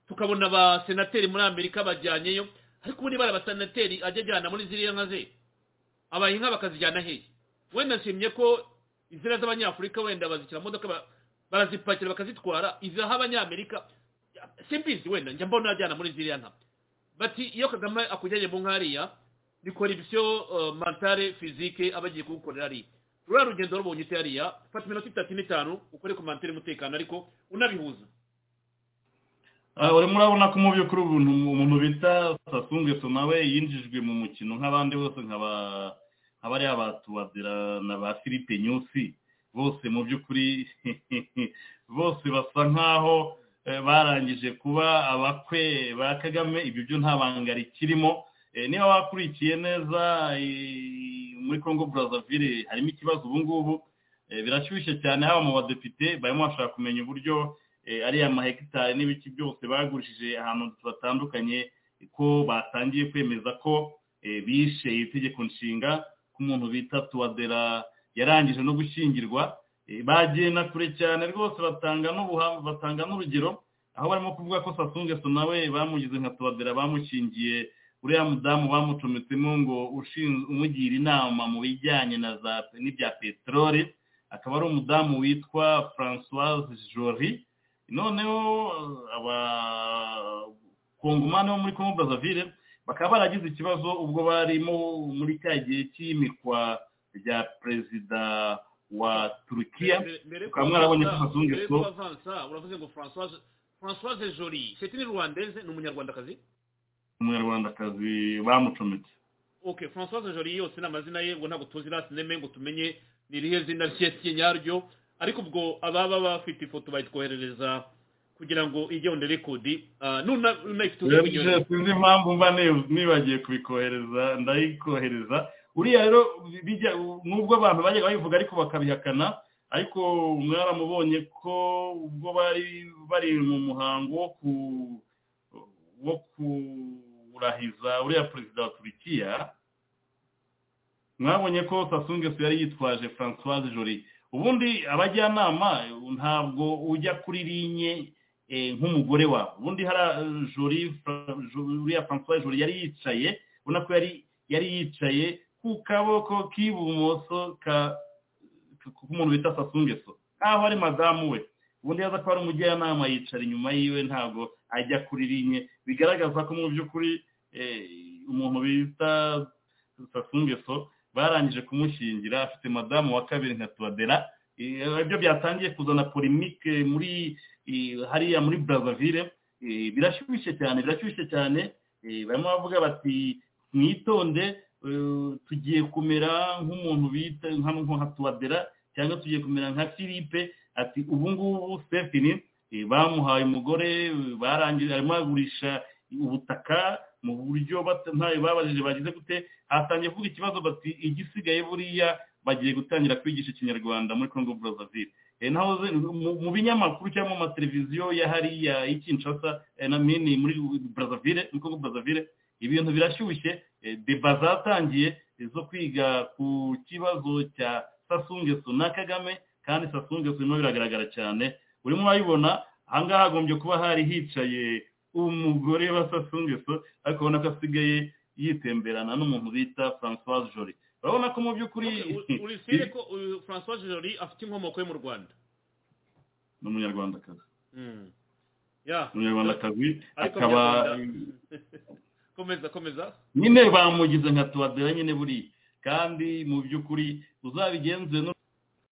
tukabona abasenateri muri amerika bajyanyeyo. Ariko ubundi bari abasenateri ajya ajyana muri ziriya nka ze. Abaye inka bakazijyana hehe wenda nshimye ko izina z'abanyafurika wenda bazishyira modoka barazipakira bakazitwara izaho abanyamerika simbizi wenda njya mbona ajyana muri ziriya nka. Bati iyo kagame akujyanye mu nkariya bikora ibyo mentale fizike aba agiye kugukorera ariya ruriya rugendo rubonye ute hariya fata iminota itatu n'itanu ukore komantere umutekano ariko unabihuza. Urimo urabona ko mu by'ukuri umuntu bita sasungeso nawe yinjijwe mu mukino nk'abandi bose nka bariya batuwadira na ba philippe nyusi bose mu by'ukuri [laughs] bose basa nk'aho barangije kuba abakwe ba kagame. Ibyo byo nta banga rikirimo. Niba wakurikiye neza muri congo brazzaville harimo ikibazo ubu ngubu. Birashyushye cyane haba mu badepite barimo bashaka kumenya uburyo ariya mahegitari n'ibiki byose bagurishije ahantu batandukanye ko batangiye kwemeza ko bishe itegeko nshinga. Ko umuntu bita tuwadera yarangije no gushyingirwa. Bagenda kure cyane rwose batanga batanga n'urugero aho barimo kuvuga ko sasungeso nawe bamugize nka tuwadera bamushingiye uriya mudamu bamucometsemo ngo umugira inama mu bijyanye na za n'ibya peteroli. Akaba ari umudamu witwa francoise jolie noneho abakongomani bo muri congo brazzaville bakaba baragize ikibazo ubwo barimo muri cya gihe cy'imikwa rya perezida wa turukiya. Ukaba mwarabonye ko sasungeso uravuze ngo francoise jolie c'est une rwandaise ni umunyarwandakazi umunyarwandakazi bamucometse. Ok francoise jolie yose ni amazina ye ngo ntabwo tuzi nasi neme ngo tumenye ni irihe zina rye nyaryo. Ariko ubwo ababa bafite ifoto bayitwoherereza kugira ngo ijye on rekodi sinzi impamvu mba nibagiye kubikohereza ndayikohereza. Uriya rero nubwo abantu bajyaga babivuga ariko bakabihakana ariko mwaramubonye ko ubwo bari bari mu muhango wo kurahiza uriya perezida wa turikiya mwabonye ko sasungeso yari yitwaje francoise jolie. Ubundi abajyanama ntabwo ujya kuri linye nk'umugore wawe ubundi uriya francoise jolie yari yicaye ubona ko yari yicaye ku kaboko k'ibumoso k'umuntu bita sasungeso nkaho ari madamu we ubundi yaza ko ari umujyanama yicara inyuma yiwe ntabwo ajya kuri linye bigaragaza ko mu by'ukuri umuntu bita sasungeso barangije kumushyingira afite madamu wa kabiri nka tuwadera ibyo byatangiye kuzana polimike muri hariya muri brazzaville. Birashyushye cyane birashyushye cyane. Barimo bavuga bati mwitonde tugiye kumera nk'umuntu bita nka tuwadera cyangwa tugiye kumera nka philippe. Ati ubu ngubu stephen bamuhaye umugore barangije arimo bagurisha ubutaka mu buryo ntayo babajije bagize gute. Hatangiye kuvuga ikibazo bati igisigaye buriya bagiye gutangira kwigisha ikinyarwanda muri congo brazzaville mu binyamakuru cyangwa mu mateleviziyo ya hariya y'ikinshasa na mini muri brazzaville muri congo brazzaville ibintu birashyushye. Deba zatangiye zo kwiga ku kibazo cya sasungeso na kagame kandi sasungeso birimo biragaragara cyane. Urimo urabibona ahangaha hagombye kuba hari hicaye umugore wa sasungeso ariko ubona ko asigaye yitemberana n'umuntu bita francoise jolie urabona ko mu by'ukuri urisire ko francoise jolie afite inkomoko yo mu rwanda. Ni umunyarwandakazi. Ya. Umunyarwandakazi akaba [laughs] komeza komeza. Nyine bamugize nka tuwadera nyine buriya kandi mu by'ukuri uzabigenze